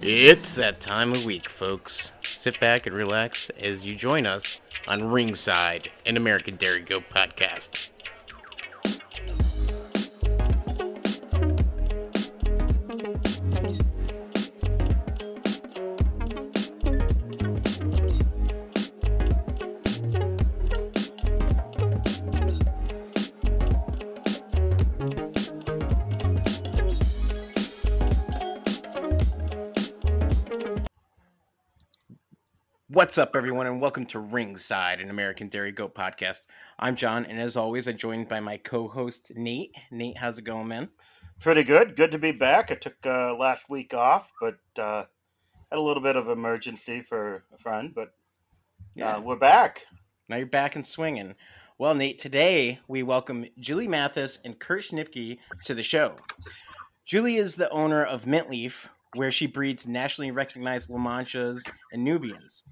It's that time of week, folks. Sit back and relax as you join us on Ringside, an American Dairy Goat podcast. What's up, everyone, and welcome to Ringside, an American Dairy Goat podcast. I'm John, and as always, I'm joined by my co-host Nate. Nate, how's it going, man? Pretty good. Good to be back. I took uh, last week off, but uh, had a little bit of emergency for a friend. But uh, Yeah. we're back. Now you're back and swinging. Well, Nate, today we welcome Julie Mathis and Kurt Schnipke to the show. Julie is the owner of Mintleaf, where she breeds nationally recognized La Manchas and Nubians.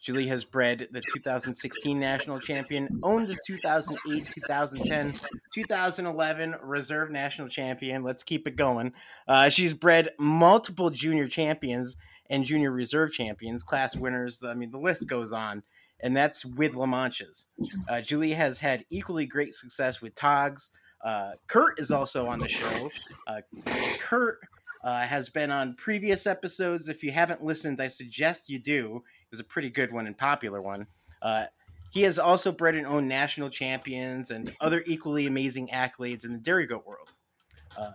Julie has bred the 2016 national champion, owned the 2008, 2010, 2011 reserve national champion. Let's keep it going. Uh, she's bred multiple junior champions and junior reserve champions, class winners. I mean, the list goes on and that's with La Manchas. Uh, Julie has had equally great success with Togs. Uh, Kurt is also on the show. Uh, Kurt uh, has been on previous episodes. If you haven't listened, I suggest you do. It was a pretty good one and popular one. Uh, he has also bred and owned national champions and other equally amazing accolades in the dairy goat world. Uh,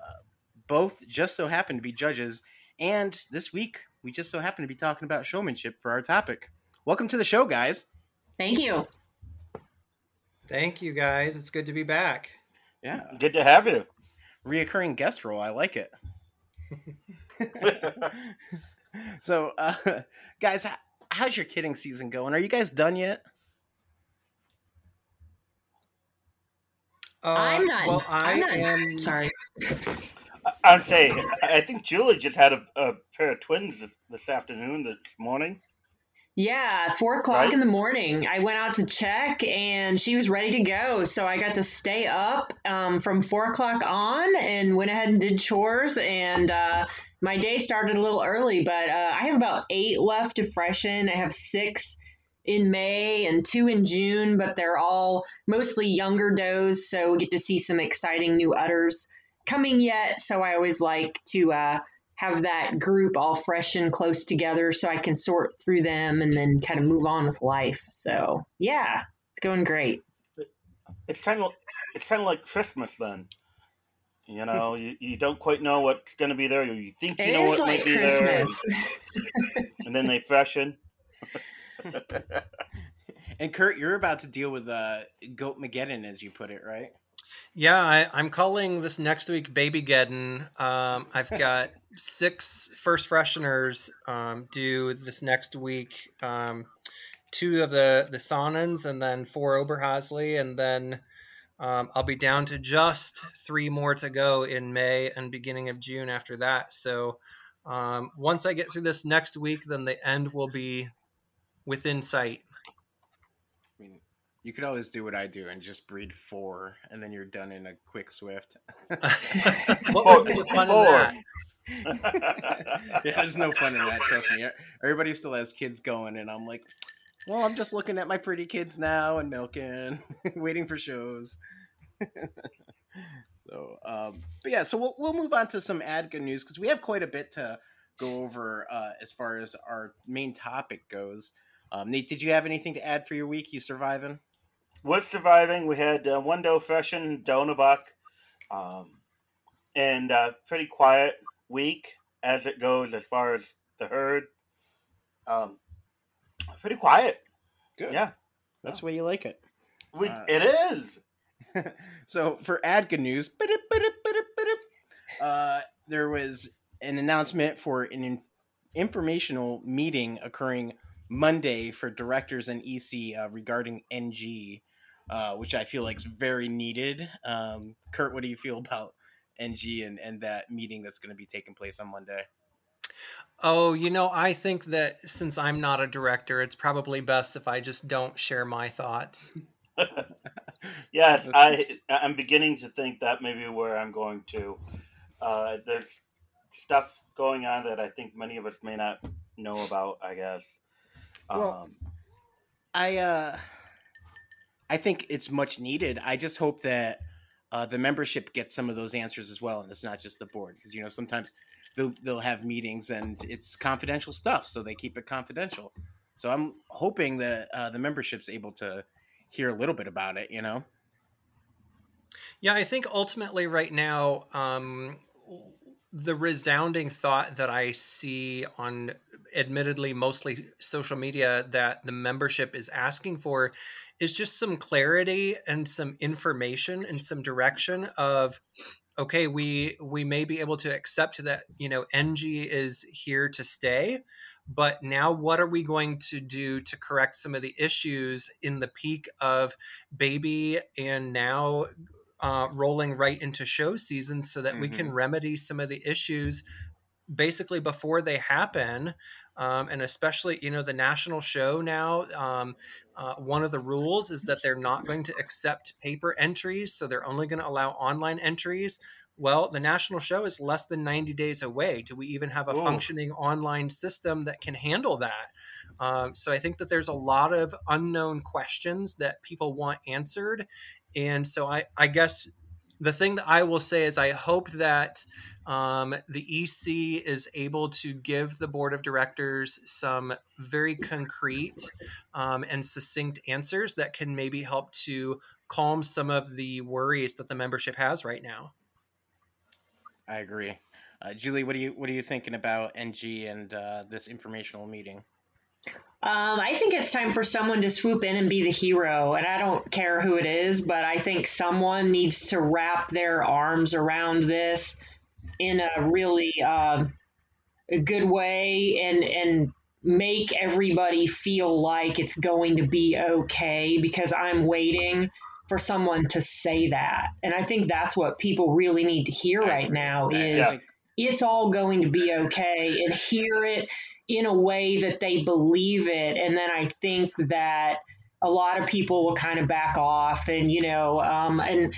both just so happen to be judges, and this week we just so happen to be talking about showmanship for our topic. Welcome to the show, guys. Thank you. Thank you guys. It's good to be back. Yeah, Good to have you. reoccurring guest role. I like it. so, uh, guys, h- how's your kidding season going? Are you guys done yet? Uh, I'm not. Well, I I'm not. am. Sorry. I'm saying, I think Julie just had a, a pair of twins this, this afternoon, this morning. Yeah, four o'clock Right? in the morning. I went out to check, and she was ready to go. So I got to stay up um, from four o'clock on, and went ahead and did chores. And uh, my day started a little early, but uh, I have about eight left to freshen. I have six in May and two in June, but they're all mostly younger does, so we get to see some exciting new udders coming yet. So I always like to uh, have that group all fresh and close together so I can sort through them and then kind of move on with life. So yeah, it's going great. It's kind of it's kind of like Christmas then. You know, you, you don't quite know what's going to be there. You think you It know what like might be there, Christmas. and, and then they freshen. And Kurt, you're about to deal with uh, Goat Mageddon, as you put it, right? Yeah, I, I'm calling this next week Baby Geddon. Um, I've got six first fresheners um, due this next week. Um, two of the the Saanens and then four Oberhasli, and then um, I'll be down to just three more to go in May and beginning of June after that. So um, once I get through this next week, then the end will be within sight. I mean, you could always do what I do and just breed four, and then you're done in a quick swift. what would be the fun in Four. that? yeah, there's no fun in that. Trust me. Everybody still has kids going, and I'm like, well, I'm just looking at my pretty kids now and milking, waiting for shows. so, um, but yeah, so we'll we'll move on to some ADGA news because we have quite a bit to go over uh, as far as our main topic goes. Um, Nate, did you have anything to add for your week? You surviving? We're surviving. We had uh, one doe freshen, Donabuck, um, and uh, pretty quiet week as it goes as far as the herd. Um, pretty quiet. Good. Yeah, that's the way you like it. we, Uh, it is. so for ADGA news, uh, there was an announcement for an in- informational meeting occurring Monday for directors and EC uh, regarding NG, uh, which I feel like is very needed. Um, Kurt, what do you feel about NG and, and that meeting that's going to be taking place on Monday? Oh, you know, I think that since I'm not a director, it's probably best if I just don't share my thoughts. Yes, I I'm beginning to think that may be where I'm going to. Uh, there's stuff going on that I think many of us may not know about. I guess. Well, Um, I uh, I think it's much needed. I just hope that uh, the membership gets some of those answers as well, and it's not just the board because you know sometimes they'll they'll have meetings and it's confidential stuff, so they keep it confidential. So I'm hoping that uh, the membership's able to hear a little bit about it. You know. Yeah, I think ultimately right now, um, the resounding thought that I see on admittedly mostly social media that the membership is asking for is just some clarity and some information and some direction of okay we we may be able to accept that you know ng is here to stay but now what are we going to do to correct some of the issues in the peak of baby and now uh, rolling right into show season so that we can Mhm. remedy some of the issues basically before they happen um, and especially you know the national show now um, uh, one of the rules is that they're not going to accept paper entries so they're only going to allow online entries. Well the national show is less than 90 days away. Do we even have a Ooh. functioning online system that can handle that? Um, so i think that there's a lot of unknown questions that people want answered. And so i, I guess the thing that I will say is I hope that um, the EC is able to give the board of directors some very concrete um, and succinct answers that can maybe help to calm some of the worries that the membership has right now. I agree. Uh, Julie, what are you what are you thinking about NG and uh, this informational meeting? Um, I think it's time for someone to swoop in and be the hero. And I don't care who it is, but I think someone needs to wrap their arms around this in a really um, a good way and and make everybody feel like it's going to be okay because I'm waiting for someone to say that. And I think that's what people really need to hear right now is think- it's all going to be okay and hear it in a way that they believe it. And then I think that a lot of people will kind of back off and, you know, um, and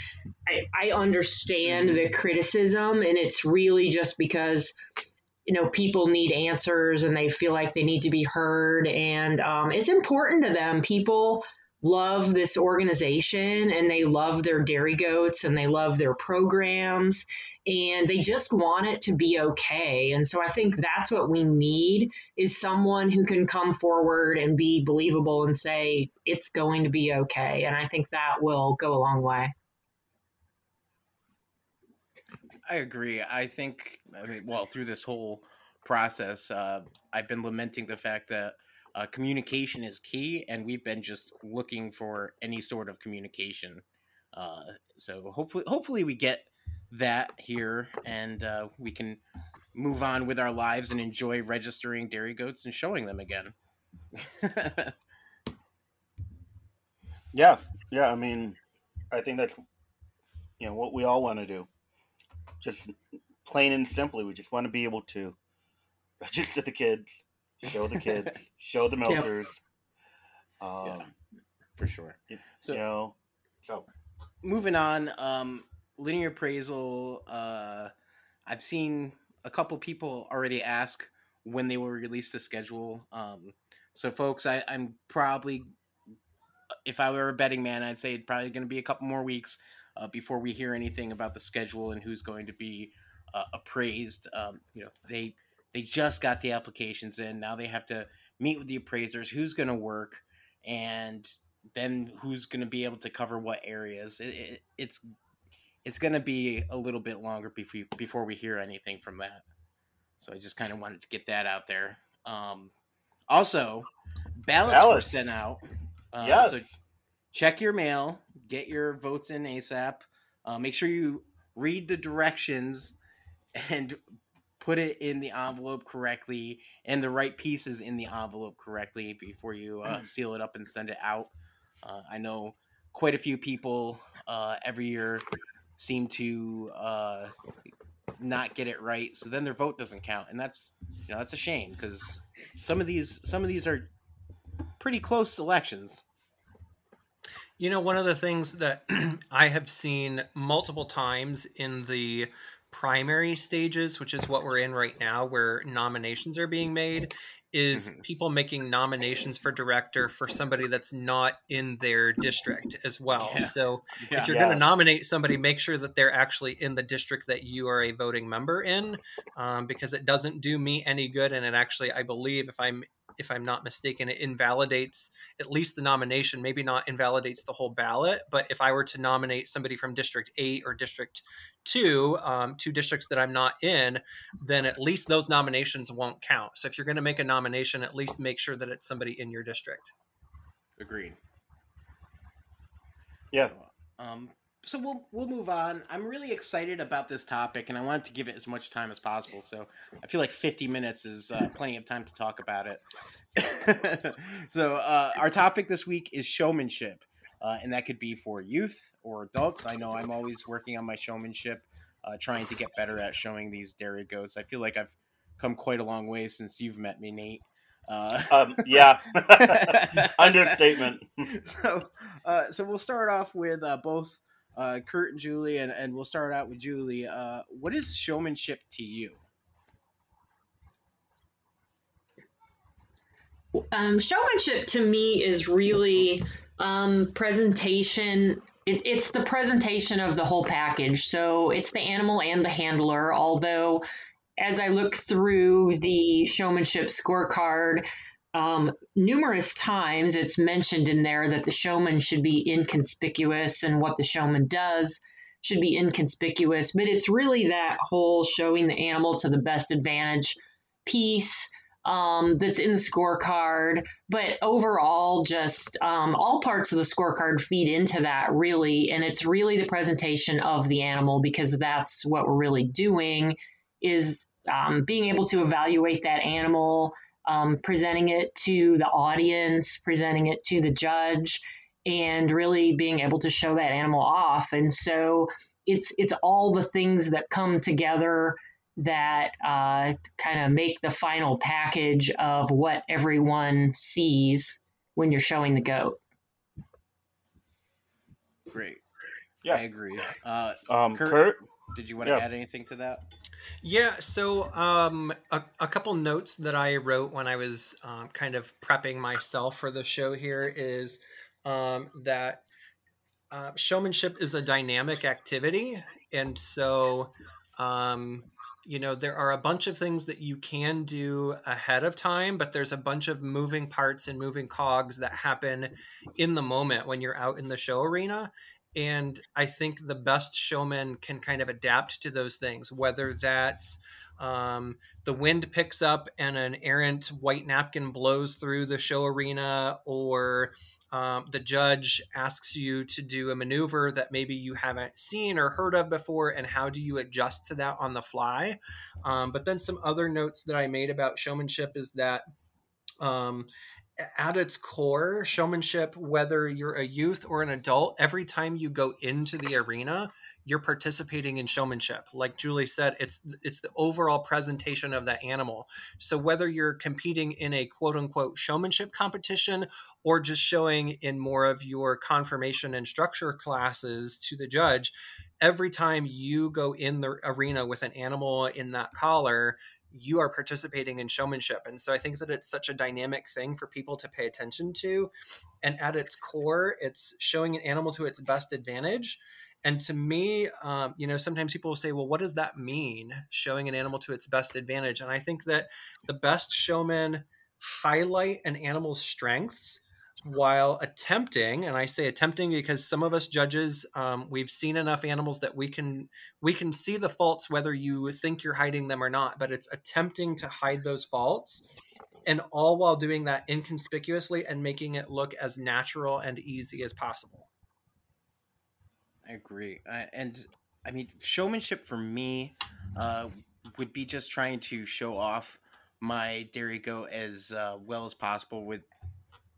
I, I understand the criticism and it's really just because, you know, people need answers and they feel like they need to be heard. And um, it's important to them. People love this organization and they love their dairy goats and they love their programs and they just want it to be okay. And so I think that's what we need is someone who can come forward and be believable and say it's going to be okay. And I think that will go a long way. I agree. I think, I mean, well, through this whole process, uh, I've been lamenting the fact that uh, communication is key, and we've been just looking for any sort of communication. Uh, so hopefully, hopefully, we get that here, and uh, we can move on with our lives and enjoy registering dairy goats and showing them again. Yeah, yeah. I mean, I think that's you know what we all want to do. Just plain and simply, we just want to be able to register the kids, show the kids, show the milkers. Um, Yeah. for sure. So, you know, so moving on um linear appraisal uh i've seen a couple people already ask when they will release the schedule um so folks I, i'm probably if i were a betting man i'd say it's probably going to be a couple more weeks uh, before we hear anything about the schedule and who's going to be uh, appraised um you know they they just got the applications in now they have to meet with the appraisers who's going to work and then who's going to be able to cover what areas. It, it, it's it's going to be a little bit longer before before we hear anything from that. So I just kind of wanted to get that out there. Um, also, ballots, were sent out. Uh, yes, So check your mail, get your votes in ASAP. Uh, make sure you read the directions and put it in the envelope correctly and the right pieces in the envelope correctly before you uh, seal it up and send it out. Uh, I know quite a few people uh, every year seem to uh, not get it right, so then their vote doesn't count, and that's you know that's a shame because some of these some of these are pretty close elections. You know, one of the things that I have seen multiple times in the primary stages, which is what we're in right now, where nominations are being made, is mm-hmm. people making nominations for director for somebody that's not in their district as well. Yeah. So yeah. if you're yes. going to nominate somebody, make sure that they're actually in the district that you are a voting member in, um, because it doesn't do me any good. And it actually, I believe, if I'm if I'm not mistaken, it invalidates at least the nomination, maybe not invalidates the whole ballot. But if I were to nominate somebody from District 8 or District 2, um, two districts that I'm not in, then at least those nominations won't count. So if you're going to make a nomination, at least make sure that it's somebody in your district. Agreed. Yeah. Um, so we'll we'll move on. I'm really excited about this topic, and I wanted to give it as much time as possible. So I feel like 50 minutes is uh, plenty of time to talk about it. so uh, our topic this week is showmanship, uh, and that could be for youth or adults. I know I'm always working on my showmanship, uh, trying to get better at showing these dairy goats. I feel like I've come quite a long way since you've met me, Nate. Uh, um, yeah, understatement. so, uh, so we'll start off with uh, both uh, Kurt and Julie, and, and we'll start out with Julie. Uh, what is showmanship to you? Um, showmanship to me is really um, presentation. It, it's the presentation of the whole package. So it's the animal and the handler. Although, as I look through the showmanship scorecard, um, numerous times it's mentioned in there that the showman should be inconspicuous and what the showman does should be inconspicuous, but it's really that whole showing the animal to the best advantage piece um, that's in the scorecard. But overall, just um, all parts of the scorecard feed into that really, and it's really the presentation of the animal because that's what we're really doing is um, being able to evaluate that animal um, presenting it to the audience, presenting it to the judge, and really being able to show that animal off. And so it's it's all the things that come together that uh, kind of make the final package of what everyone sees when you're showing the goat. Great. Yeah, I agree. Uh, um, Kurt, Kurt, did you want to yeah. add anything to that? Yeah, so um, a, a couple notes that I wrote when I was um, kind of prepping myself for the show here is um, that uh, showmanship is a dynamic activity. And so, um, you know, there are a bunch of things that you can do ahead of time, but there's a bunch of moving parts and moving cogs that happen in the moment when you're out in the show arena and I think the best showmen can kind of adapt to those things, whether that's um, the wind picks up and an errant white napkin blows through the show arena, or um, the judge asks you to do a maneuver that maybe you haven't seen or heard of before, and how do you adjust to that on the fly? Um, but then some other notes that I made about showmanship is that um, at its core, showmanship, whether you're a youth or an adult, every time you go into the arena, you're participating in showmanship. Like Julie said, it's it's the overall presentation of that animal. So whether you're competing in a quote unquote showmanship competition or just showing in more of your conformation and structure classes to the judge, every time you go in the arena with an animal in that collar, you are participating in showmanship. And so I think that it's such a dynamic thing for people to pay attention to. And at its core, it's showing an animal to its best advantage. And to me, um, you know, sometimes people will say, well, what does that mean, showing an animal to its best advantage? And I think that the best showmen highlight an animal's strengths while attempting and i say attempting because some of us judges um, we've seen enough animals that we can we can see the faults whether you think you're hiding them or not but it's attempting to hide those faults and all while doing that inconspicuously and making it look as natural and easy as possible. I agree. Uh, and i mean showmanship for me uh, would be just trying to show off my dairy goat as uh, well as possible with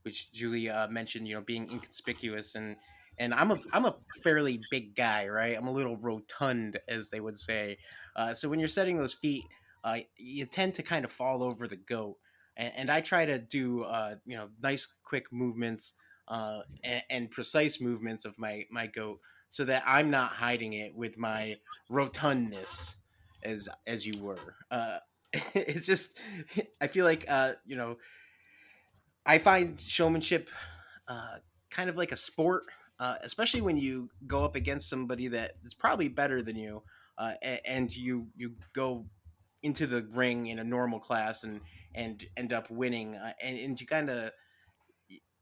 which Julie uh, mentioned, you know, being inconspicuous and and I'm a I'm a fairly big guy, right? I'm a little rotund, as they would say. Uh, so when you're setting those feet, uh, you tend to kind of fall over the goat, and, and I try to do uh, you know nice quick movements uh, and, and, precise movements of my my goat, so that I'm not hiding it with my rotundness. as as you were. Uh, it's just I feel like uh, you know I find showmanship uh, kind of like a sport, uh, especially when you go up against somebody that is probably better than you, uh, and you you go into the ring in a normal class and and end up winning, uh, and, and you kind of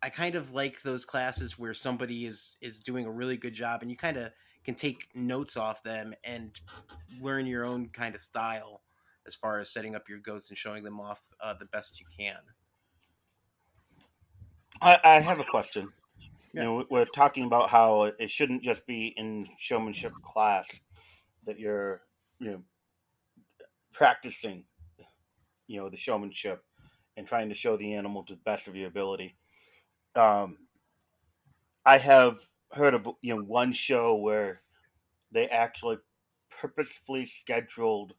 I kind of like those classes where somebody is is doing a really good job and you kind of can take notes off them and learn your own kind of style as far as setting up your goats and showing them off uh, the best you can. I, I have a question. Yeah. You know, we're talking about how it shouldn't just be in showmanship class that you're, you know, practicing, you know, the showmanship and trying to show the animal to the best of your ability um, I have heard of you know one show where they actually purposefully scheduled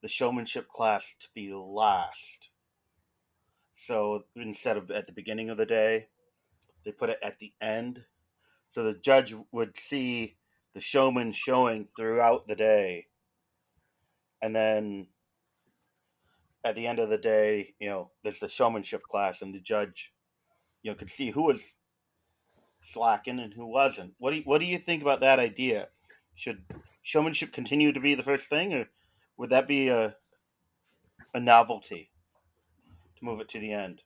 the showmanship class to be last. So instead of at the beginning of the day, they put it at the end. So the judge would see the showman showing throughout the day. And then at the end of the day, you know, there's the showmanship class, and the judge you know could see who was slacking and who wasn't. What do you, what do you think about that idea? Should showmanship continue to be the first thing, or would that be a a novelty move it to the end?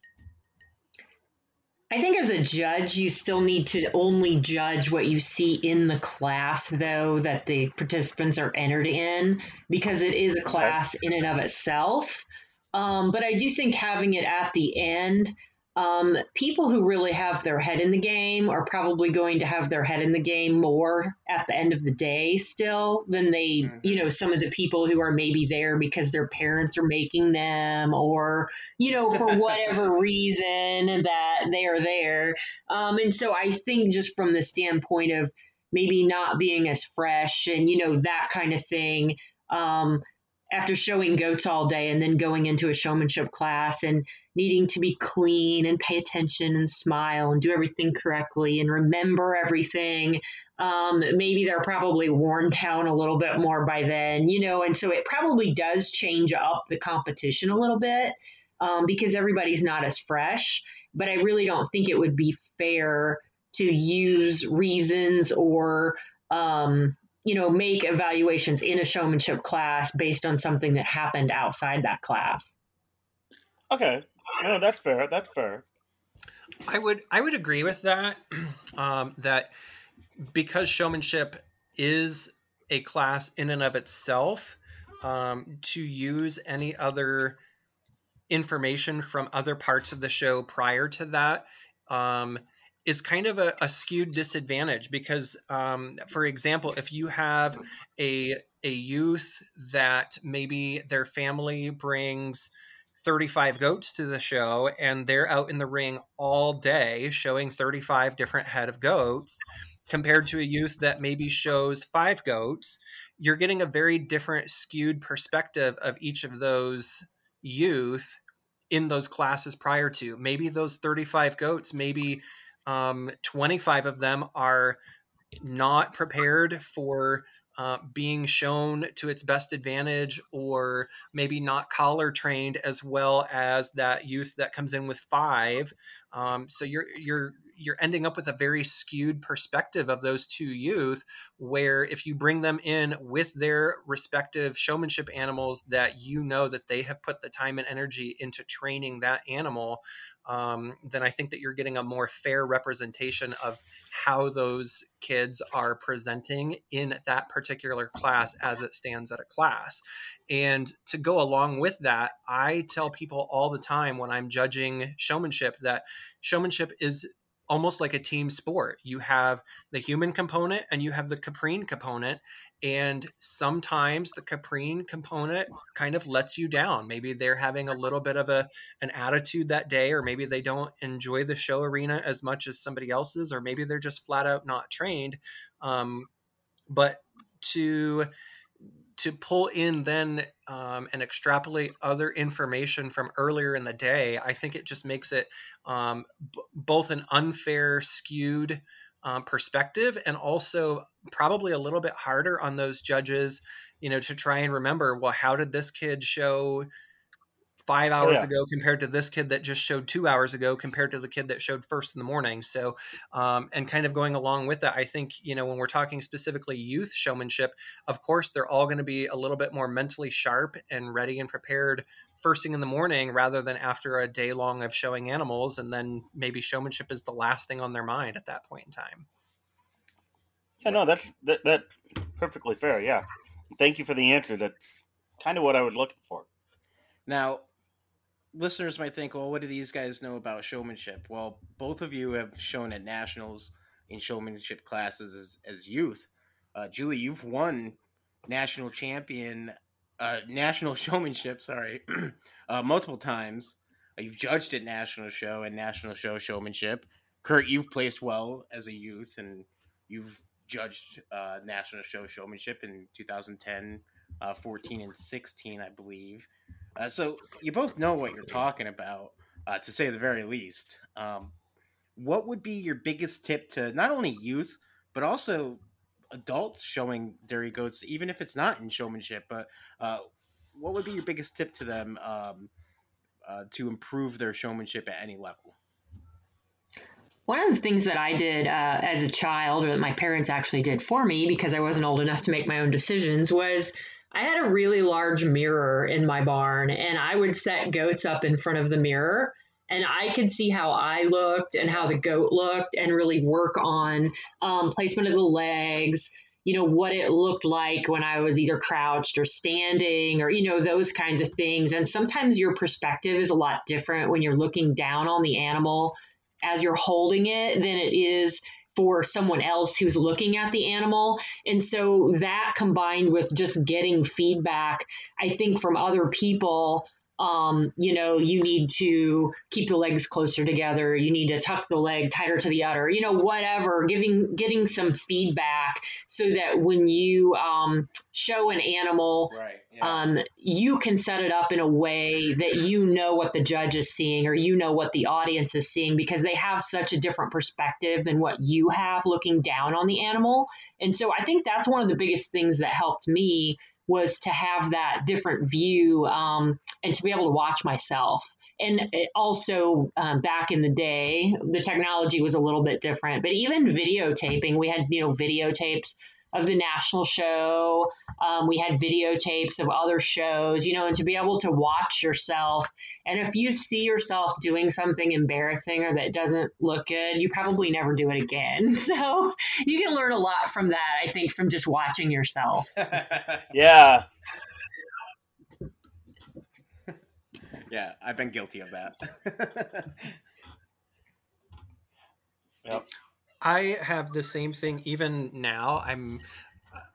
I think as a judge, you still need to only judge what you see in the class, though, that the participants are entered in, because it is a class in and of itself. Um, but I do think having it at the end um, people who really have their head in the game are probably going to have their head in the game more at the end of the day still than they, mm-hmm. you know, some of the people who are maybe there because their parents are making them or, you know, for whatever reason that they are there. Um, and so I think just from the standpoint of maybe not being as fresh and, you know, that kind of thing. Um, after showing goats all day and then going into a showmanship class and needing to be clean and pay attention and smile and do everything correctly and remember everything. Um, maybe they're probably worn down a little bit more by then, you know, and so it probably does change up the competition a little bit um, because everybody's not as fresh. But I really don't think it would be fair to use reasons or um, you know, make evaluations in a showmanship class based on something that happened outside that class. Okay, no, that's fair. That's fair. I would I would agree with that. Um, that because showmanship is a class in and of itself, um, to use any other information from other parts of the show prior to that um, is kind of a, a skewed disadvantage because, um, for example, if you have a a youth that maybe their family brings 35 goats to the show and they're out in the ring all day showing 35 different head of goats compared to a youth that maybe shows five goats you're getting a very different skewed perspective of each of those youth in those classes prior to. Maybe those 35 goats maybe um, 25 of them are not prepared for uh, being shown to its best advantage or maybe not collar trained as well as that youth that comes in with five. Um, so you're you're you're ending up with a very skewed perspective of those two youth where if you bring them in with their respective showmanship animals that you know that they have put the time and energy into training that animal um, then I think that you're getting a more fair representation of how those kids are presenting in that particular class as it stands at a class. And to go along with that, I tell people all the time when I'm judging showmanship that showmanship is almost like a team sport. You have the human component and you have the caprine component. And sometimes the caprine component kind of lets you down. Maybe they're having a little bit of a an attitude that day, or maybe they don't enjoy the show arena as much as somebody else's, or maybe they're just flat out not trained. Um, but to to pull in then um, and extrapolate other information from earlier in the day, I think it just makes it um, b- both an unfair, skewed um, perspective and also probably a little bit harder on those judges you know to try and remember well how did this kid show five hours oh, yeah. ago compared to this kid that just showed two hours ago compared to the kid that showed first in the morning. So um, and kind of going along with that i think you know when we're talking specifically youth showmanship of course they're all going to be a little bit more mentally sharp and ready and prepared first thing in the morning rather than after a day long of showing animals and then maybe showmanship is the last thing on their mind at that point in time. Yeah no that's that, that's perfectly fair yeah. Thank you for the answer. That's kind of what i was looking for. Now listeners might think, well, what do these guys know about showmanship? Well, both of you have shown at nationals in showmanship classes as, as youth. Uh, Julie, you've won national champion, uh, national showmanship, sorry, uh, multiple times. Uh, you've judged at national show and national show showmanship. Kurt, you've placed well as a youth and you've judged uh, national show showmanship in 2010, uh, 14, and 16, I believe. Uh, so you both know what you're talking about, uh, to say the very least. Um, what would be your biggest tip to not only youth but also adults showing dairy goats, even if it's not in showmanship? But uh, what would be your biggest tip to them um, uh, to improve their showmanship at any level? One of the things that I did uh, as a child, or that my parents actually did for me because I wasn't old enough to make my own decisions, was I had a really large mirror in my barn, and I would set goats up in front of the mirror. And I could see how I looked and how the goat looked, and really work on um, placement of the legs, you know, what it looked like when I was either crouched or standing, or, you know, those kinds of things. And sometimes your perspective is a lot different when you're looking down on the animal as you're holding it than it is for someone else who's looking at the animal. And so that combined with just getting feedback, I think from other people um, you know, you need to keep the legs closer together. You need to tuck the leg tighter to the udder. You know, whatever. Giving getting some feedback so that when you um, show an animal, right, yeah. um, you can set it up in a way that you know what the judge is seeing or you know what the audience is seeing because they have such a different perspective than what you have looking down on the animal. And so I think that's one of the biggest things that helped me was to have that different view um, and to be able to watch myself. And also, um, back in the day, the technology was a little bit different. But even videotaping, we had you know videotapes of the national show. Um, we had videotapes of other shows, you know, and to be able to watch yourself. And if you see yourself doing something embarrassing or that doesn't look good, you probably never do it again. So you can learn a lot from that, I think, from just watching yourself. yeah. Yeah, I've been guilty of that. yep. I have the same thing even now. I'm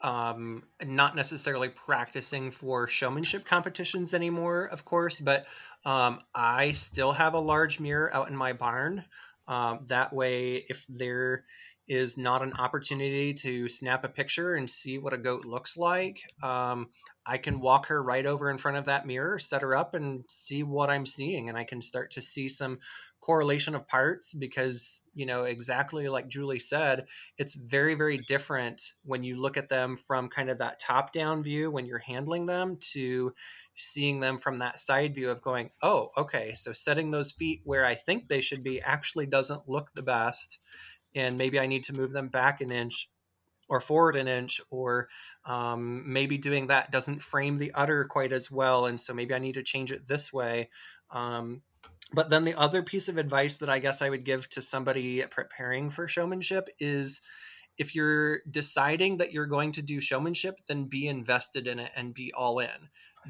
um, not necessarily practicing for showmanship competitions anymore, of course, but um, I still have a large mirror out in my barn. Um, that way, if there is not an opportunity to snap a picture and see what a goat looks like, um, I can walk her right over in front of that mirror, set her up, and see what I'm seeing. And I can start to see some correlation of parts because, you know, exactly like Julie said, it's very, very different when you look at them from kind of that top down view when you're handling them to seeing them from that side view of going, oh, okay, so setting those feet where I think they should be actually doesn't look the best. And maybe I need to move them back an inch or forward an inch, or um, maybe doing that doesn't frame the udder quite as well. And so maybe I need to change it this way. Um, but then the other piece of advice that I guess I would give to somebody preparing for showmanship is if you're deciding that you're going to do showmanship, then be invested in it and be all in.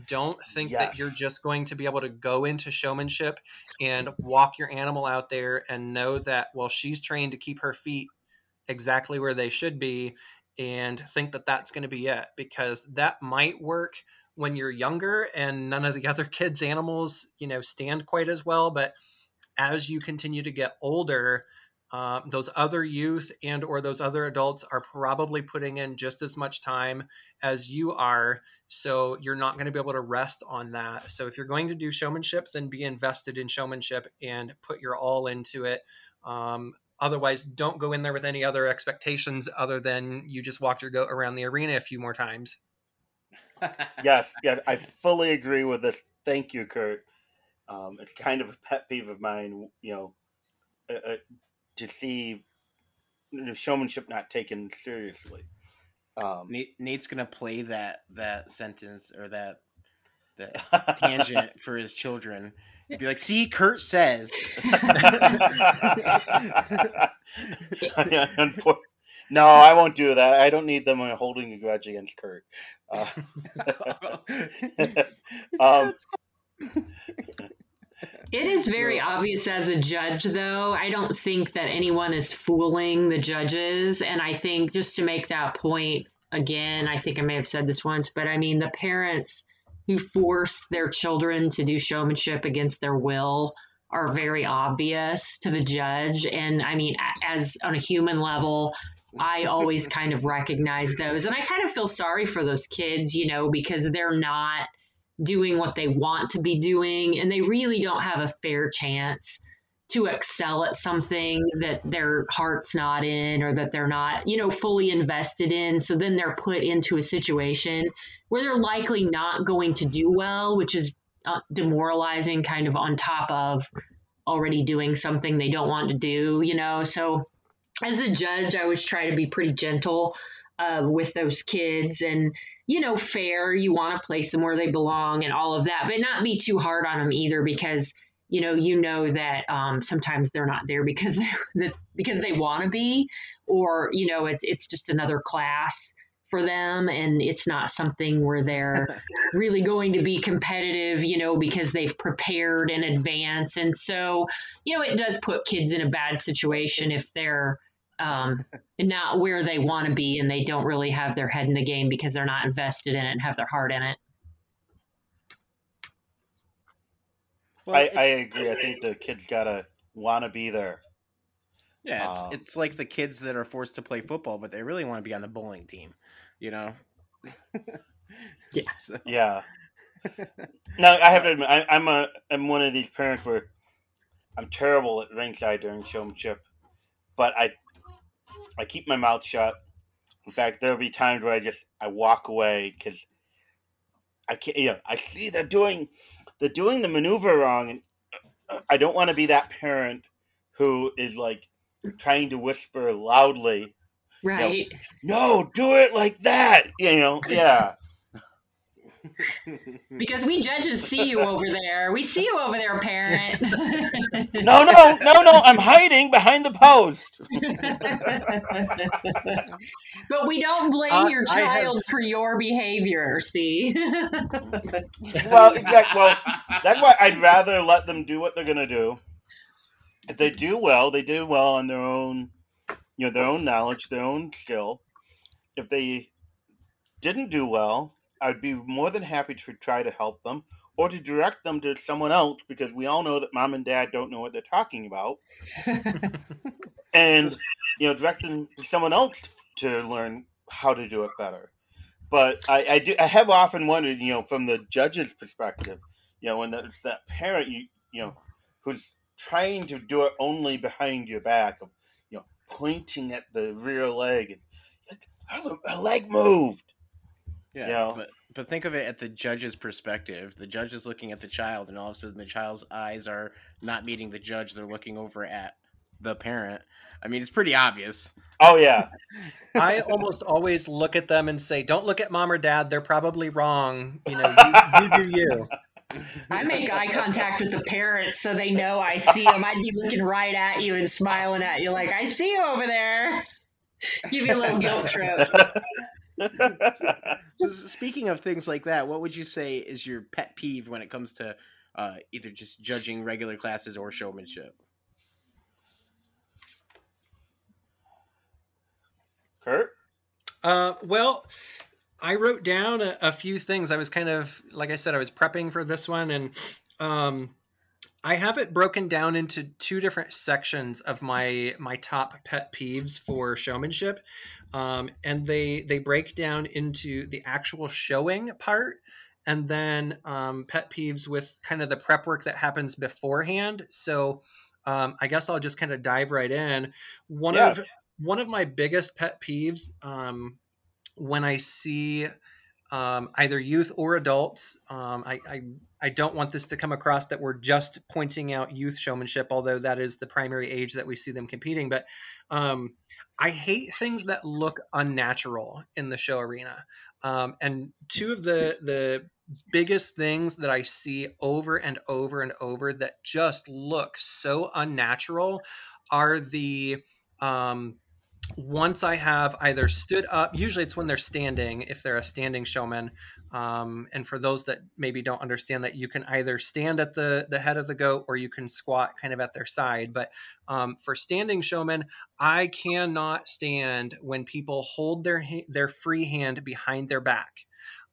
Don't think yes. that you're just going to be able to go into showmanship and walk your animal out there and know that, well, she's trained to keep her feet exactly where they should be and think that that's going to be it because that might work when you're younger and none of the other kids animals you know stand quite as well but as you continue to get older uh, those other youth and or those other adults are probably putting in just as much time as you are so you're not going to be able to rest on that so if you're going to do showmanship then be invested in showmanship and put your all into it um, otherwise don't go in there with any other expectations other than you just walked your goat around the arena a few more times. Yes, yes, I fully agree with this. Thank you, Kurt. Um, it's kind of a pet peeve of mine, you know, uh, uh, to see showmanship not taken seriously. Um, Nate, Nate's gonna play that that sentence or that that tangent for his children. He'd be like, "See, Kurt says." no, I won't do that. I don't need them holding a grudge against Kurt. Uh, um, it is very obvious as a judge, though. I don't think that anyone is fooling the judges. And I think just to make that point again, I think I may have said this once, but I mean, the parents who force their children to do showmanship against their will are very obvious to the judge. And I mean, as on a human level, I always kind of recognize those. And I kind of feel sorry for those kids, you know, because they're not doing what they want to be doing and they really don't have a fair chance to excel at something that their heart's not in or that they're not, you know, fully invested in. So then they're put into a situation where they're likely not going to do well, which is uh, demoralizing kind of on top of already doing something they don't want to do, you know. So as a judge, I always try to be pretty gentle uh, with those kids and you know fair. You want to place them where they belong and all of that but not be too hard on them either because you know you know that um, sometimes they're not there because they because they want to be or you know it's it's just another class for them and it's not something where they're really going to be competitive you know because they've prepared in advance. And so you know it does put kids in a bad situation if they're um, not where they want to be and they don't really have their head in the game because they're not invested in it and have their heart in it. Well, I, I agree. I think the kids gotta want to be there. Yeah, it's, um, it's like the kids that are forced to play football, but they really want to be on the bowling team. You know. yeah. So. Yeah. now I have to admit, I, I'm a I'm one of these parents where I'm terrible at ringside during showmanship, but I I keep my mouth shut. In fact, there'll be times where I just I walk away because I can't. You know, I see they're doing they're doing the maneuver wrong, and I don't want to be that parent who is like trying to whisper loudly. Right. You know, no, do it like that. You know, yeah. Because we judges see you over there. We see you over there, parent. no, no, no, no. I'm hiding behind the post. but we don't blame uh, your child have... for your behavior. See. well, exactly. Well, that's why I'd rather let them do what they're gonna do. If they do well, they do well on their own, you know, their own knowledge, their own skill. If they didn't do well, I'd be more than happy to try to help them or to direct them to someone else because we all know that mom and dad don't know what they're talking about. and, you know, direct them someone else to learn how to do it better. But I, I do I have often wondered, you know, from the judge's perspective, you know, when it's that parent you you know, who's trying to do it only behind your back of, you know, pointing at the rear leg and oh, a leg moved yeah, you know? but but think of it at the judge's perspective. The judge is looking at the child, and all of a sudden, the child's eyes are not meeting the judge; they're looking over at the parent. I mean, it's pretty obvious. Oh yeah. I almost always look at them and say, "Don't look at mom or dad; they're probably wrong." You know, you, you do you. I make eye contact with the parents so they know I see them. I'd be looking right at you and smiling at you, like I see you over there. Give you a little guilt trip so, speaking of things like that, what would you say is your pet peeve when it comes to uh, either just judging regular classes or showmanship? Kurt? Uh, well, I wrote down a, a, few things. I was kind of, like I said, I was prepping for this one, and um, I have it broken down into two different sections of my my top pet peeves for showmanship, um, and they they break down into the actual showing part, and then um, pet peeves with kind of the prep work that happens beforehand. So um, I guess I'll just kind of dive right in. One Yeah. of one of my biggest pet peeves um, when I see um, either youth or adults. Um, I, I I don't want this to come across that we're just pointing out youth showmanship, although that is the primary age that we see them competing. But um, I hate things that look unnatural in the show arena. Um, and two of the the biggest things that I see over and over and over that just look so unnatural are the um, once I have either stood up, usually it's when they're standing, if they're a standing showman. Um, and for those that maybe don't understand that, you can either stand at the, the head of the goat or you can squat kind of at their side. But um, for standing showmen, I cannot stand when people hold their their free hand behind their back.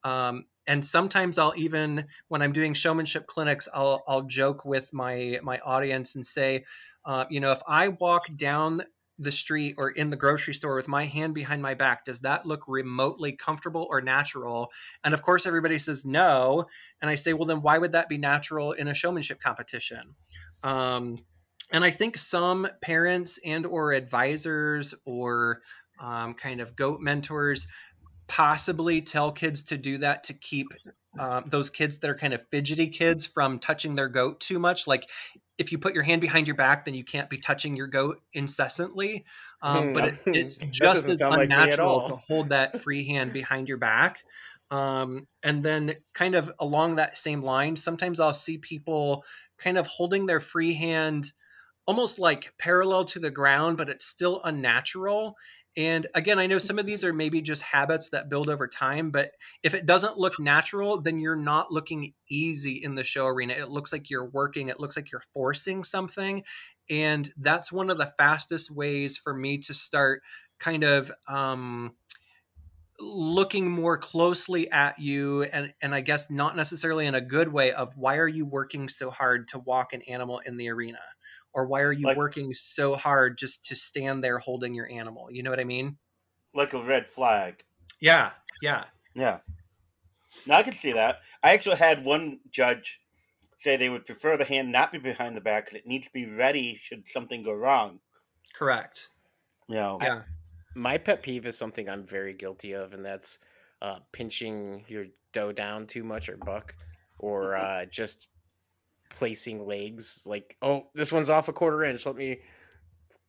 Um, and sometimes I'll even when I'm doing showmanship clinics, I'll I'll joke with my my audience and say, uh, you know, if I walk down the street or in the grocery store with my hand behind my back, does that look remotely comfortable or natural? And of course, everybody says no. And I say, well, then why would that be natural in a showmanship competition? Um, and I think some parents and or advisors or um, kind of goat mentors possibly tell kids to do that to keep um, those kids that are kind of fidgety kids from touching their goat too much. Like if you put your hand behind your back, then you can't be touching your goat incessantly. Um, but it, it's just as sound like unnatural to hold that free hand behind your back. Um, and then, kind of along that same line, sometimes I'll see people kind of holding their free hand almost like parallel to the ground, but it's still unnatural. And again, I know some of these are maybe just habits that build over time, but if it doesn't look natural, then you're not looking easy in the show arena. It looks like you're working, it looks like you're forcing something. And that's one of the fastest ways for me to start kind of um, looking more closely at you and and I guess not necessarily in a good way of why are you working so hard to walk an animal in the arena or why are you Like- working so hard just to stand there holding your animal you know what I mean like a red flag. yeah yeah Yeah. Now I can see that. I actually had one judge say they would prefer the hand not be behind the back because it needs to be ready should something go wrong. correct You know, yeah My pet peeve is something I'm very guilty of, and that's uh, pinching your doe down too much or buck, or uh, just placing legs like, oh, this one's off a quarter inch. Let me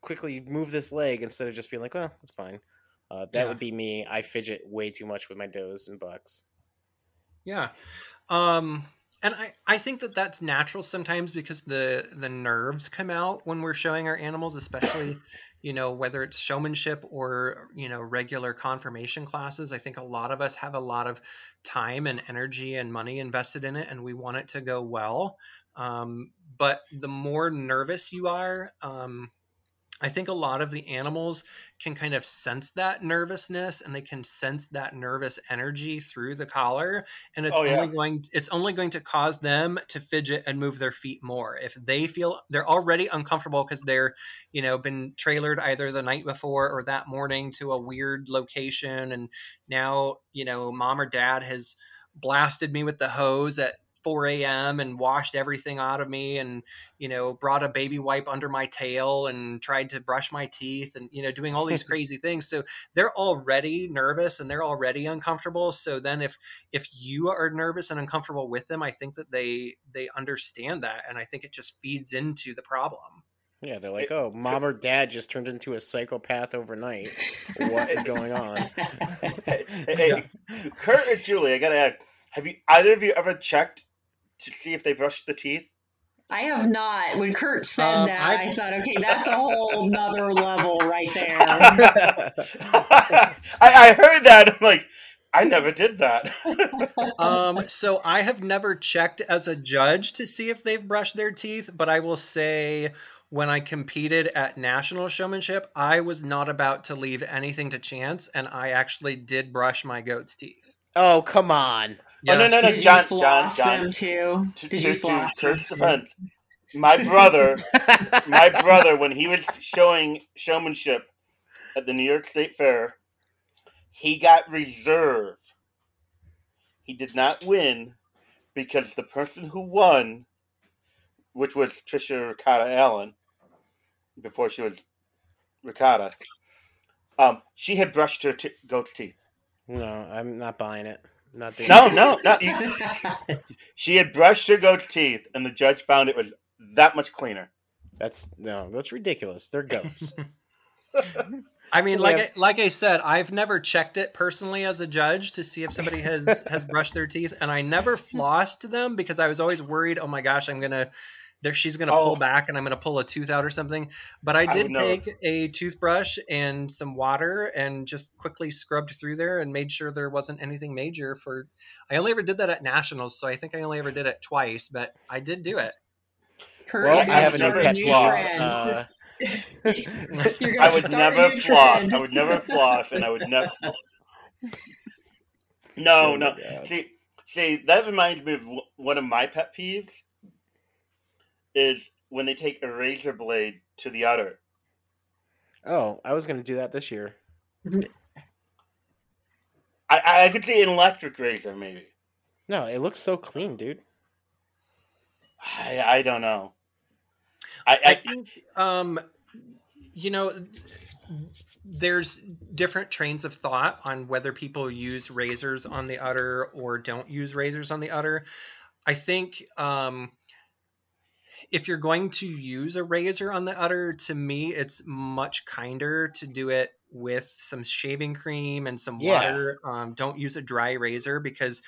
quickly move this leg instead of just being like, well, that's fine. Uh, that Yeah. would be me. I fidget way too much with my does and bucks. Yeah. Um and I, I think that that's natural sometimes because the the nerves come out when we're showing our animals, especially, you know, whether it's showmanship or, you know, regular conformation classes. I think a lot of us have a lot of time and energy and money invested in it and we want it to go well. Um, but the more nervous you are, um, I think a lot of the animals can kind of sense that nervousness and they can sense that nervous energy through the collar. And it's Oh, yeah. only going it's only going to cause them to fidget and move their feet more. If they feel they're already uncomfortable because they're you know been trailered either the night before or that morning to a weird location. And now you know mom or dad has blasted me with the hose at 4 a.m. and washed everything out of me and you know brought a baby wipe under my tail and tried to brush my teeth and you know doing all these crazy things so they're already nervous and they're already uncomfortable so then if if you are nervous and uncomfortable with them i think that they they understand that and i think it just feeds into the problem Yeah, they're like, oh, mom or dad just turned into a psychopath overnight. What is going on? hey, hey, Kurt or Julie, I gotta ask: Have you either of you ever checked to see if they brushed the teeth? I have not. When Kurt said Um, that, I've- I thought, okay, that's a whole nother level right there. I, I heard that. I'm like, I never did that. um, so I have never checked as a judge to see if they've brushed their teeth, but I will say when I competed at national showmanship, I was not about to leave anything to chance, and I actually did brush my goat's teeth. oh, come on. Oh, no, no, no, Did John, you John, floss John. them too? to, Did to, you to floss Kurt's them? defense, my brother, my brother, when he was showing showmanship at the New York State Fair, he got reserve. He did not win because the person who won, which was Trisha Ricotta Allen, before she was ricotta. Um, she had brushed her t- goat's teeth. No, I'm not buying it. Not doing No, it. no, no. you- she had brushed her goat's teeth, and the judge found it was that much cleaner. That's no, that's ridiculous. They're goats. I mean, We like have- I, like I said, I've never checked it personally as a judge to see if somebody has has brushed their teeth, and I never flossed them because I was always worried. Oh my gosh, I'm gonna there she's gonna Oh. pull back and I'm gonna pull a tooth out or something. But I I did would never. take a toothbrush and some water and just quickly scrubbed through there and made sure there wasn't anything major. For I only ever did that at nationals, so I think I only ever did it twice, but I did do it. Kurt, well, I have a new never pet new floss. peeve. trend. Uh, You're I would never floss. I would never floss, and I would never. No, Oh no. God. See, see, that reminds me of one of my pet peeves. Is when they take a razor blade to the udder. oh, I was gonna do that this year. I, I could say an electric razor, maybe. No, it looks so clean, dude. I, I don't know. I, I I, think, um, you know, there's different trains of thought on whether people use razors on the udder or don't use razors on the udder. I think um, if you're going to use a razor on the udder, to me, it's much kinder to do it with some shaving cream and some Yeah. water. Um, don't use a dry razor because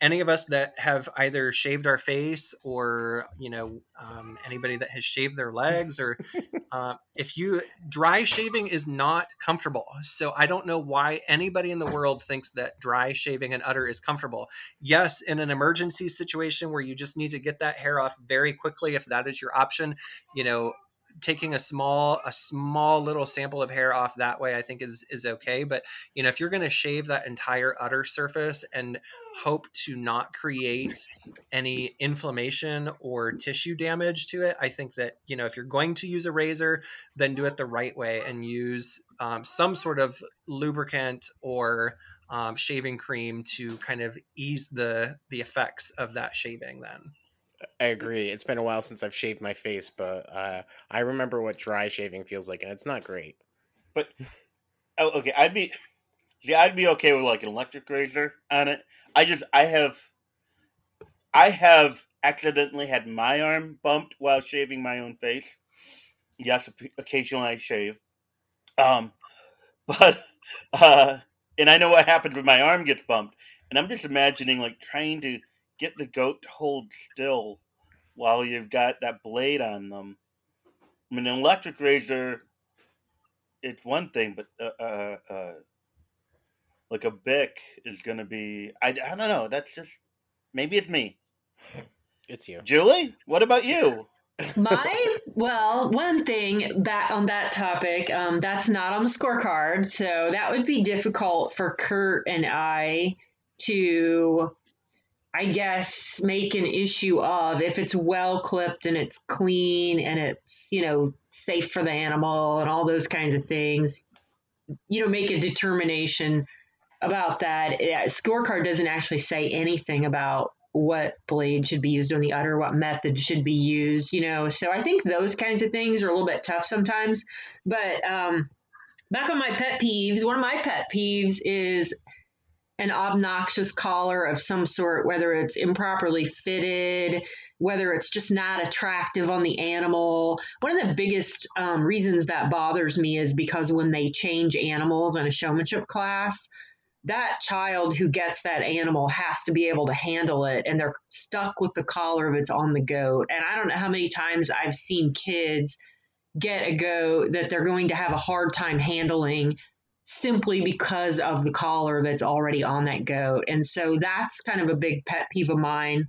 any of us that have either shaved our face or you know um, anybody that has shaved their legs or uh, if you dry shaving is not comfortable. So i don't know why anybody in the world thinks that dry shaving an udder is comfortable. Yes in an emergency situation where you just need to get that hair off very quickly if that is your option you know taking a small a small little sample of hair off that way i think is is okay but you know if you're going to shave that entire udder surface and hope to not create any inflammation or tissue damage to it i think that you know if you're going to use a razor then do it the right way and use um, some sort of lubricant or um, shaving cream to kind of ease the the effects of that shaving then I agree. It's been a while since I've shaved my face, but uh, I remember what dry shaving feels like, and it's not great. But oh, okay, I'd be, see, I'd be okay with like an electric razor on it. I just, I have, I have accidentally had my arm bumped while shaving my own face. Yes, occasionally I shave. Um, but, uh, and I know what happens when my arm gets bumped. And I'm just imagining like trying to get the goat to hold still while you've got that blade on them. I mean, an electric razor, it's one thing, but uh, uh, uh, like a Bic is going to be. I, I don't know. That's just maybe it's me. It's you. Julie, what about you? My well, one thing back on that topic, um, that's not on the scorecard, so that would be difficult for Kurt and I to, I guess, make an issue of if it's well clipped and it's clean and it's you know safe for the animal and all those kinds of things. You know, make a determination about that. Yeah, scorecard doesn't actually say anything about what blade should be used on the udder, what method should be used, you know. So I think those kinds of things are a little bit tough sometimes. But um, back on my pet peeves, one of my pet peeves is an obnoxious collar of some sort, whether it's improperly fitted, whether it's just not attractive on the animal. One of the biggest um, reasons that bothers me is because when they change animals in a showmanship class, that child who gets that animal has to be able to handle it and they're stuck with the collar if it's on the goat and i don't know how many times i've seen kids get a goat that they're going to have a hard time handling simply because of the collar that's already on that goat and so that's kind of a big pet peeve of mine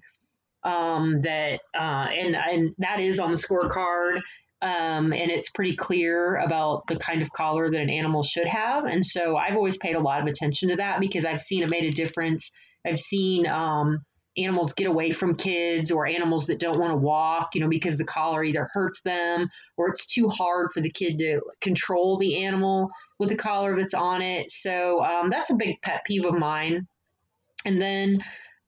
um, that uh, and and that is on the scorecard um, and it's pretty clear about the kind of collar that an animal should have. And so I've always paid a lot of attention to that because I've seen it made a difference. I've seen um, animals get away from kids or animals that don't want to walk, you know, because the collar either hurts them or it's too hard for the kid to control the animal with the collar that's on it. So um, that's a big pet peeve of mine. And then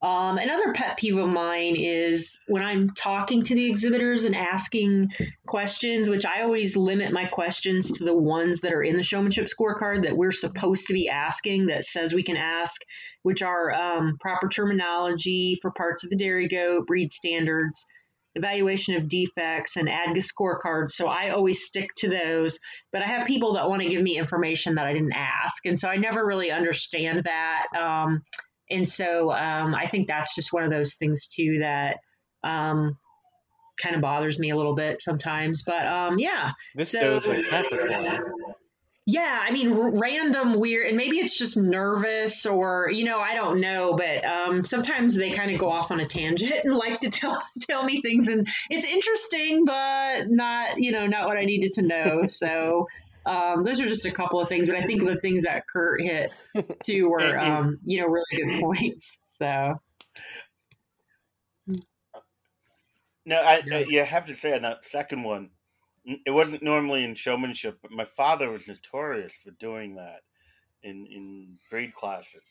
Um, another pet peeve of mine is when I'm talking to the exhibitors and asking questions, which I always limit my questions to the ones that are in the showmanship scorecard that we're supposed to be asking that says we can ask, which are um, proper terminology for parts of the dairy goat, breed standards, evaluation of defects, and ADGA scorecards. So I always stick to those. But I have people that want to give me information that I didn't ask. And so I never really understand that. Um, and so um, I think that's just one of those things too that um, kind of bothers me a little bit sometimes. But um, yeah. This So- does a Capricorn. Yeah, I mean, r- random weird, and maybe it's just nervous, or you know, I don't know. But um, sometimes they kind of go off on a tangent and like to tell tell me things, and it's interesting, but not you know not what I needed to know. So um, those are just a couple of things, but I think the things that Kurt hit too were And- and- um, you know really good points. So No, I, Yeah. I you have to say on that second one, n- it wasn't normally in showmanship, but my father was notorious for doing that in in breed classes.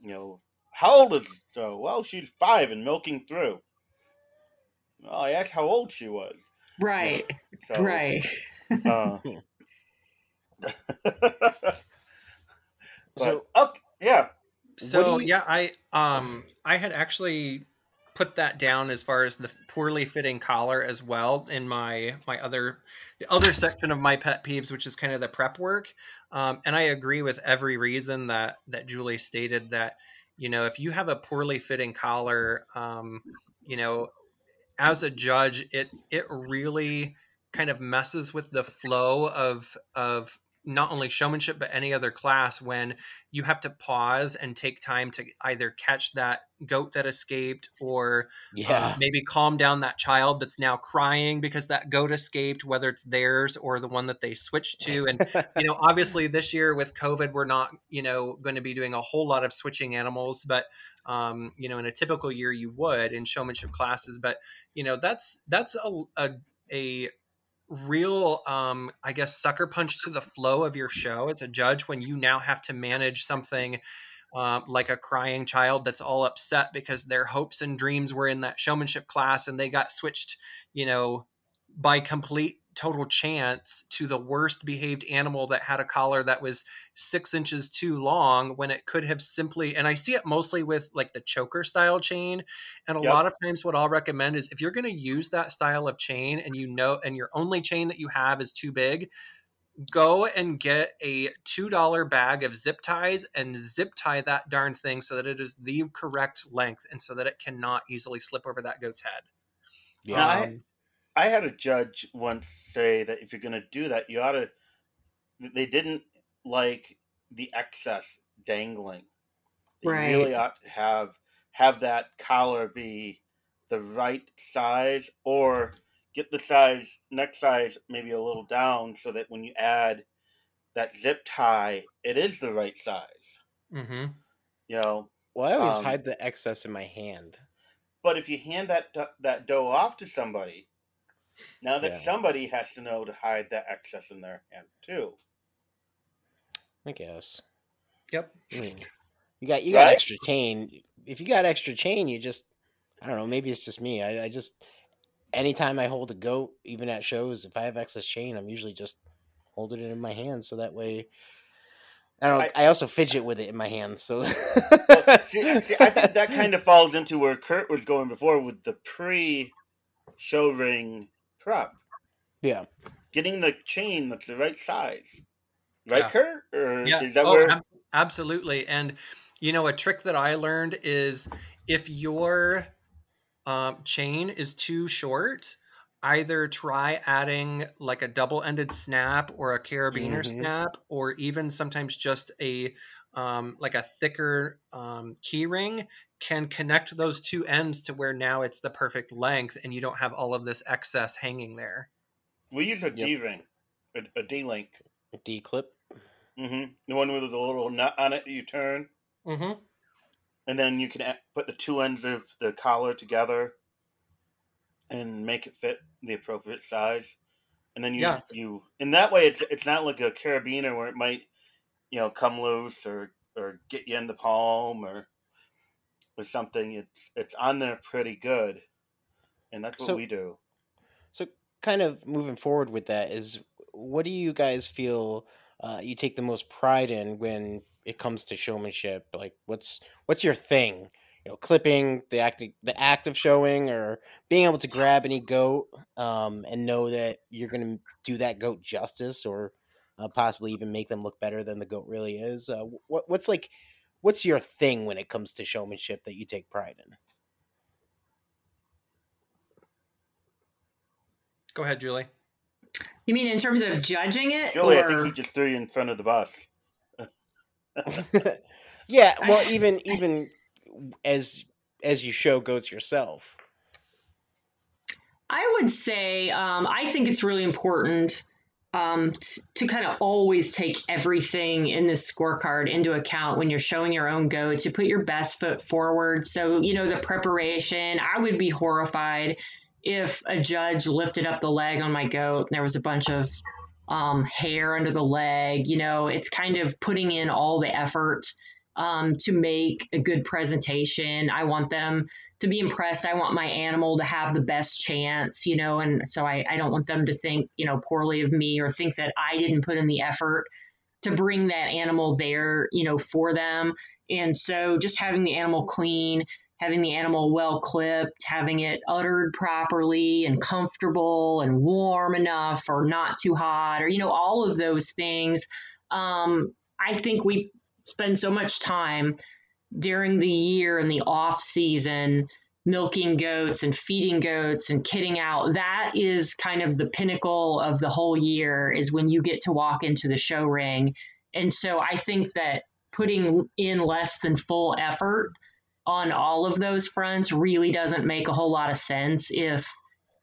You know, how old is so? Well, she's five and milking through. Well, I asked how old she was. right, So, right. Uh, So but, okay, yeah. So you- yeah, I um I had actually put that down as far as the poorly fitting collar as well in my my other the other section of my pet peeves, which is kind of the prep work. Um, and I agree with every reason that that Julie stated that you know if you have a poorly fitting collar, um, you know, as a judge, it it really kind of messes with the flow of of not only showmanship but any other class when you have to pause and take time to either catch that goat that escaped or yeah, um, maybe calm down that child that's now crying because that goat escaped whether it's theirs or the one that they switched to. And you know obviously this year with covid we're not you know going to be doing a whole lot of switching animals but um, you know in a typical year you would in showmanship classes. But you know that's that's a, a, a real um, i guess sucker punch to the flow of your show as a judge when you now have to manage something um, like a crying child that's all upset because their hopes and dreams were in that showmanship class and they got switched you know by complete total chance to the worst behaved animal that had a collar that was six inches too long when it could have simply and i see it mostly with like the choker style chain and a Yep. lot of times what i'll recommend is if you're going to use that style of chain and you know and your only chain that you have is too big go and get a $2 bag of zip ties and zip tie that darn thing so that it is the correct length and so that it cannot easily slip over that goat's head yeah. I- Um, I had a judge once say that if you're going to do that, you ought to. They didn't like the excess dangling. You Right. really ought to have have that collar be the right size, or get the size next size maybe a little down, so that when you add that zip tie, it is the right size. Mm-hmm. You know, well, I always um, hide the excess in my hand. But if you hand that that doe off to somebody, now that Yeah. somebody has to know to hide that excess in their hand too. I guess. Yep. I mean, you got you got Right? extra chain. If you got extra chain, you just I don't know. Maybe it's just me. I, I just anytime I hold a goat, even at shows, if I have excess chain, I'm usually just holding it in my hand so that way. I don't. I- I, also fidget with it in my hands. So Well, see, see, I think that kind of falls into where Kurt was going before with the pre show ring prep. yeah. Getting the chain that's the right size. Right, Yeah. Kurt? Or Yeah. is that oh, where ab- absolutely. And you know, a trick that I learned is if your um, chain is too short, either try adding like a double-ended snap or a carabiner Mhm. snap, or even sometimes just a um, like a thicker um, key ring can connect those two ends to where now it's the perfect length and you don't have all of this excess hanging there. we use a Yep. D ring, a, a D link. D clip. Mm-hmm. The one with the little nut on it that you turn. Mm-hmm. and then you can put the two ends of the collar together and make it fit the appropriate size and then you Yeah. you in that way it's it's not like a carabiner where it might you know come loose or or get you in the palm or with something, it's it's on there pretty good, and that's what So- we do. So, kind of moving forward with that is, what do you guys feel uh, you take the most pride in when it comes to showmanship? Like, what's what's your thing? You know, clipping the act the act of showing, or being able to grab any goat um, and know that you're going to do that goat justice, or uh, possibly even make them look better than the goat really is. Uh, what what's like? What's your thing when it comes to showmanship that you take pride in? Go ahead, Julie. You mean in terms of judging it? Julie, I think he just threw you in front of the bus. yeah, well, even even as as you show goats yourself. I would say um, I think it's really important um, to kind of always take everything in this scorecard into account when you're showing your own goat to put your best foot forward. So, you know, the preparation, I would be horrified if a judge lifted up the leg on my goat and there was a bunch of um, hair under the leg. You know, it's kind of putting in all the effort um, to make a good presentation. I want them to be impressed. I want my animal to have the best chance, you know, and so I, I don't want them to think, you know, poorly of me or think that I didn't put in the effort to bring that animal there, you know, for them. And so just having the animal clean, having the animal well clipped, having it uddered properly and comfortable and warm enough or not too hot or, you know, all of those things. Um, I think we spend so much time during the year and the off season milking goats and feeding goats and kidding out. That is kind of the pinnacle of the whole year is when you get to walk into the show ring. And so i think that putting in less than full effort on all of those fronts really doesn't make a whole lot of sense if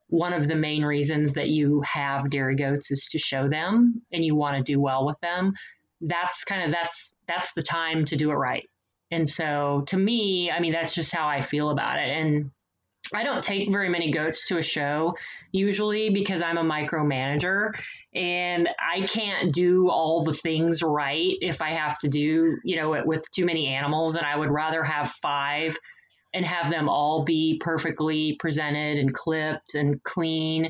one of the main reasons that you have dairy goats is to show them and you want to do well with them that's kind of that's that's the time to do it right and so to me, I mean, that's just how I feel about it. And I don't take very many goats to a show usually because I'm a micromanager and I can't do all the things right if I have to do, you know, it with too many animals. And I would rather have five and have them all be perfectly presented and clipped and clean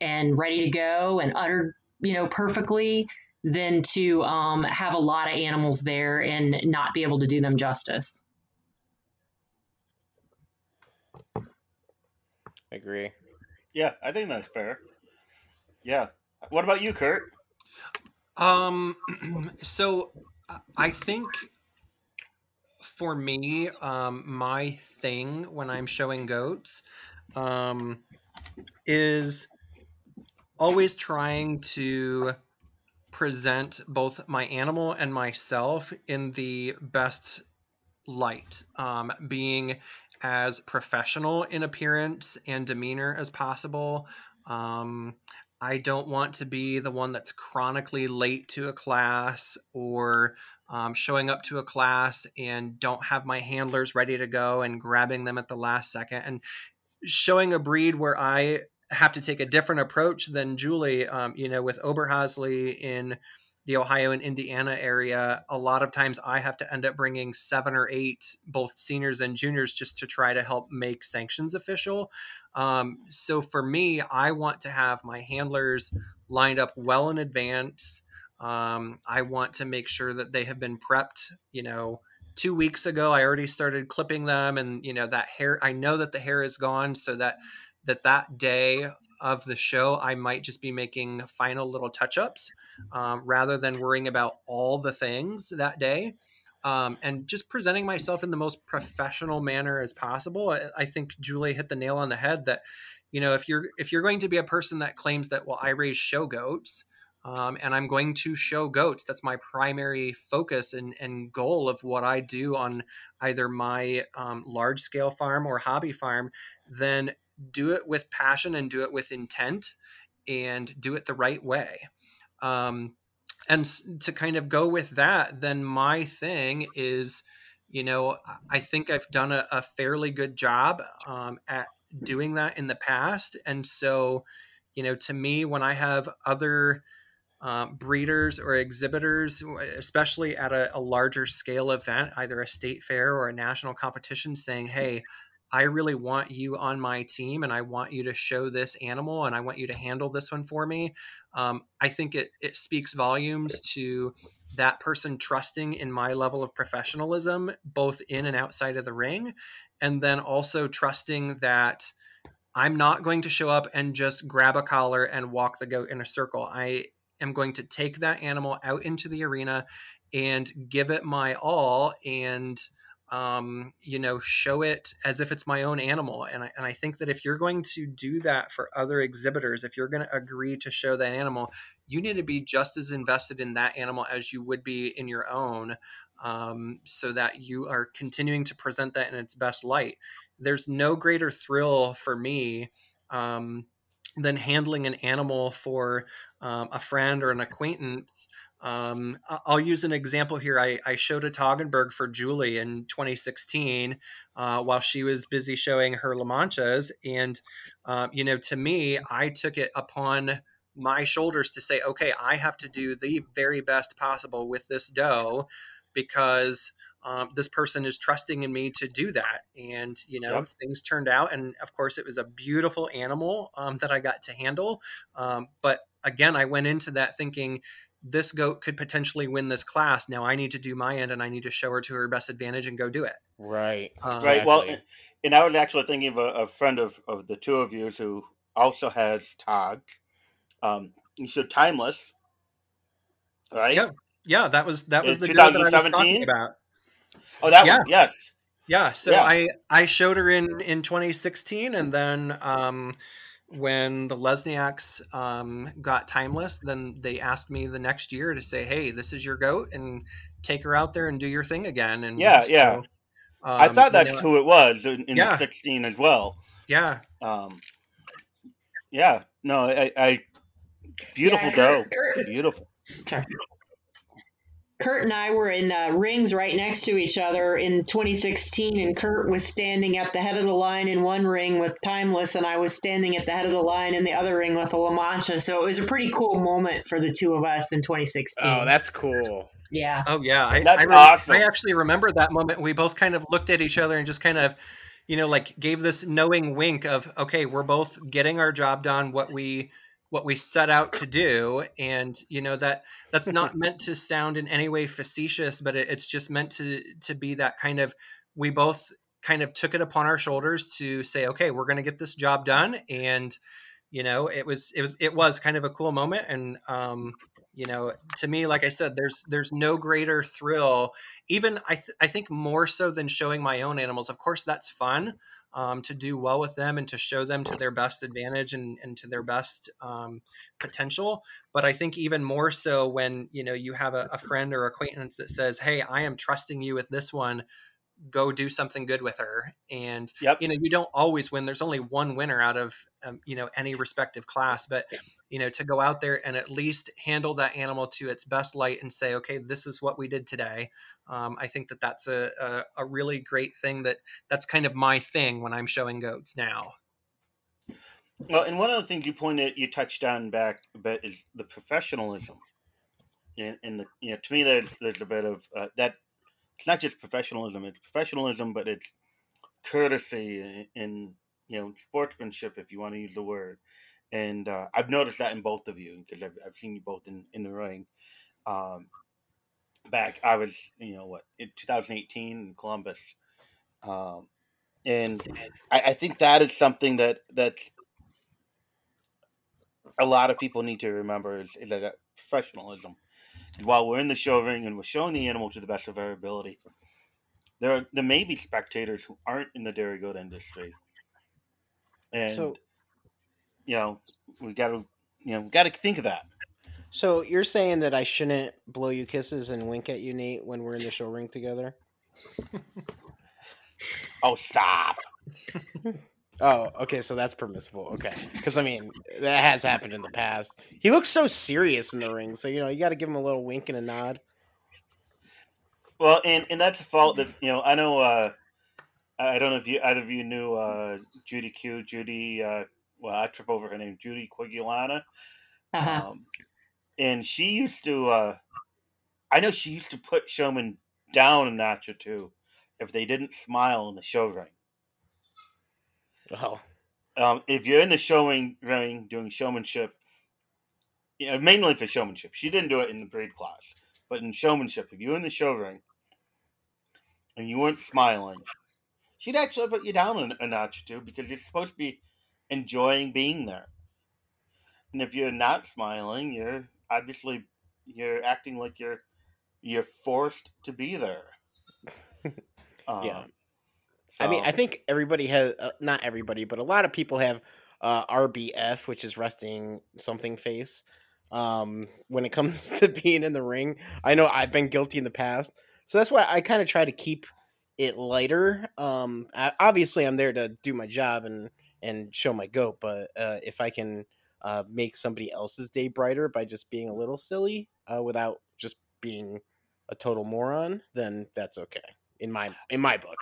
and ready to go and uddered, you know, perfectly than to um, have a lot of animals there and not be able to do them justice. I agree. Yeah, I think that's fair. Yeah. What about you, Kurt? Um, so I think for me, um, my thing when I'm showing goats, um, is always trying to present both my animal and myself in the best light, um, being as professional in appearance and demeanor as possible. Um, I don't want to be the one that's chronically late to a class or um, showing up to a class and don't have my handlers ready to go and grabbing them at the last second and showing a breed where I have to take a different approach than Julie. Um, you know, with Oberhasli in the Ohio and Indiana area, a lot of times I have to end up bringing seven or eight, both seniors and juniors, just to try to help make sanctions official. Um, so for me, I want to have my handlers lined up well in advance. Um, I want to make sure that they have been prepped, you know, two weeks ago i already started clipping them and you know that hair i know that the hair is gone so that that that day of the show i might just be making final little touch-ups um, rather than worrying about all the things that day um, and just presenting myself in the most professional manner as possible I, I think julie hit the nail on the head that you know if you're if you're going to be a person that claims that well i raise show goats um, and I'm going to show goats. That's my primary focus and, and goal of what I do on either my um, large scale farm or hobby farm. Then do it with passion and do it with intent and do it the right way. Um, and to kind of go with that, then my thing is, you know, I think I've done a, a fairly good job um, at doing that in the past. And so, you know, to me, when I have other uh, breeders or exhibitors, especially at a, a, larger scale event, either a state fair or a national competition, saying, hey, I really want you on my team and I want you to show this animal and I want you to handle this one for me. Um, I think it, it speaks volumes to that person trusting in my level of professionalism, both in and outside of the ring. And then also trusting that I'm not going to show up and just grab a collar and walk the goat in a circle. I am going to take that animal out into the arena and give it my all and um, you know show it as if it's my own animal. And I, and I think that if you're going to do that for other exhibitors if you're going to agree to show that animal you need to be just as invested in that animal as you would be in your own um, so that you are continuing to present that in its best light. There's no greater thrill for me um, than handling an animal for um, a friend or an acquaintance. Um, I'll use an example here. I, I, showed a Toggenburg for Julie in 2016 uh, while she was busy showing her La Manchas. And, uh, you know, to me, I took it upon my shoulders to say, okay, I have to do the very best possible with this doe because um, this person is trusting in me to do that. And, you know, yep. things turned out. And of course, it was a beautiful animal um, that I got to handle. Um, but again, I went into that thinking, this goat could potentially win this class. Now I need to do my end and I need to show her to her best advantage and go do it. Right. Um, right. Well, and I was actually thinking of a, a, friend of, of the two of you who also has togs. Um, so timeless, right? Yeah. Yeah. That was, that was In the 2017 about. Oh, that yeah. one, yes. Yeah, so yeah. I I showed her in in 2016, and then um, when the Lesniaks um, got timeless, then they asked me the next year to say, "Hey, this is your goat, and take her out there and do your thing again." And yeah, so, yeah. Um, I thought that's you know, who it was in, in yeah. 16 as well. Yeah. Um, yeah. No, I, I beautiful yeah, doe. Beautiful. Kurt and I were in uh, rings right next to each other in 2016, and Kurt was standing at the head of the line in one ring with Timeless, and I was standing at the head of the line in the other ring with a La Mancha. So it was a pretty cool moment for the two of us in 2016. Oh, that's cool. Yeah. Oh, yeah. I, that's I, re- awesome. I actually remember that moment. We both kind of looked at each other and just kind of, you know, like gave this knowing wink of, okay, we're both getting our job done. What we what we set out to do and you know that that's not meant to sound in any way facetious but it, it's just meant to to be that kind of we both kind of took it upon our shoulders to say okay we're going to get this job done and you know it was it was it was kind of a cool moment and um you know to me like i said there's there's no greater thrill even i th- i think more so than showing my own animals of course that's fun um, to do well with them and to show them to their best advantage and, and to their best um, potential. But I think even more so when you know you have a, a friend or acquaintance that says, "Hey, I am trusting you with this one." Go do something good with her and yep. you know you don't always win there's only one winner out of um, you know any respective class but you know to go out there and at least handle that animal to its best light and say okay this is what we did today um, I think that that's a, a, a really great thing. That that's kind of my thing when I'm showing goats now. Well, and one of the things you pointed, you touched on back a bit is the professionalism. and, in the you know, to me, there's there's a bit of uh, that. It's not just professionalism; it's professionalism, but it's courtesy and you know sportsmanship, if you want to use the word. And uh, I've noticed that in both of you because I've, I've seen you both in, in the ring. Um, back I was, you know, what in 2018 in Columbus, um, and I, I think that is something that that's a lot of people need to remember is, is that professionalism. And while we're in the show ring and we're showing the animal to the best of our ability, there are, there may be spectators who aren't in the dairy goat industry, and so, you know we got to you know got to think of that. So you're saying that I shouldn't blow you kisses and wink at you, Nate, when we're in the show ring together? oh, stop. oh, okay, so that's permissible. Okay, because I mean that has happened in the past. He looks so serious in the ring, so you know you got to give him a little wink and a nod. Well, and and that's a fault that you know I know. uh I don't know if you either of you knew uh Judy Q. Judy. uh Well, I trip over her name, Judy Quigulana. Uh-huh. Um, and she used to. uh I know she used to put showmen down a notch or two if they didn't smile in the show ring. Oh, Um, if you're in the showing ring doing showmanship, you know, mainly for showmanship, she didn't do it in the breed class, but in showmanship, if you're in the show ring and you weren't smiling, she'd actually put you down a, a notch or two because you're supposed to be enjoying being there. And if you're not smiling, you're obviously you're acting like you're you're forced to be there. Um, Yeah. I mean, I think everybody has uh, not everybody, but a lot of people have uh, RBF, which is resting something face. Um, when it comes to being in the ring, I know I've been guilty in the past, so that's why I kind of try to keep it lighter. Um, I, obviously, I'm there to do my job and and show my goat, but uh, if I can uh, make somebody else's day brighter by just being a little silly uh, without just being a total moron, then that's okay in my in my book.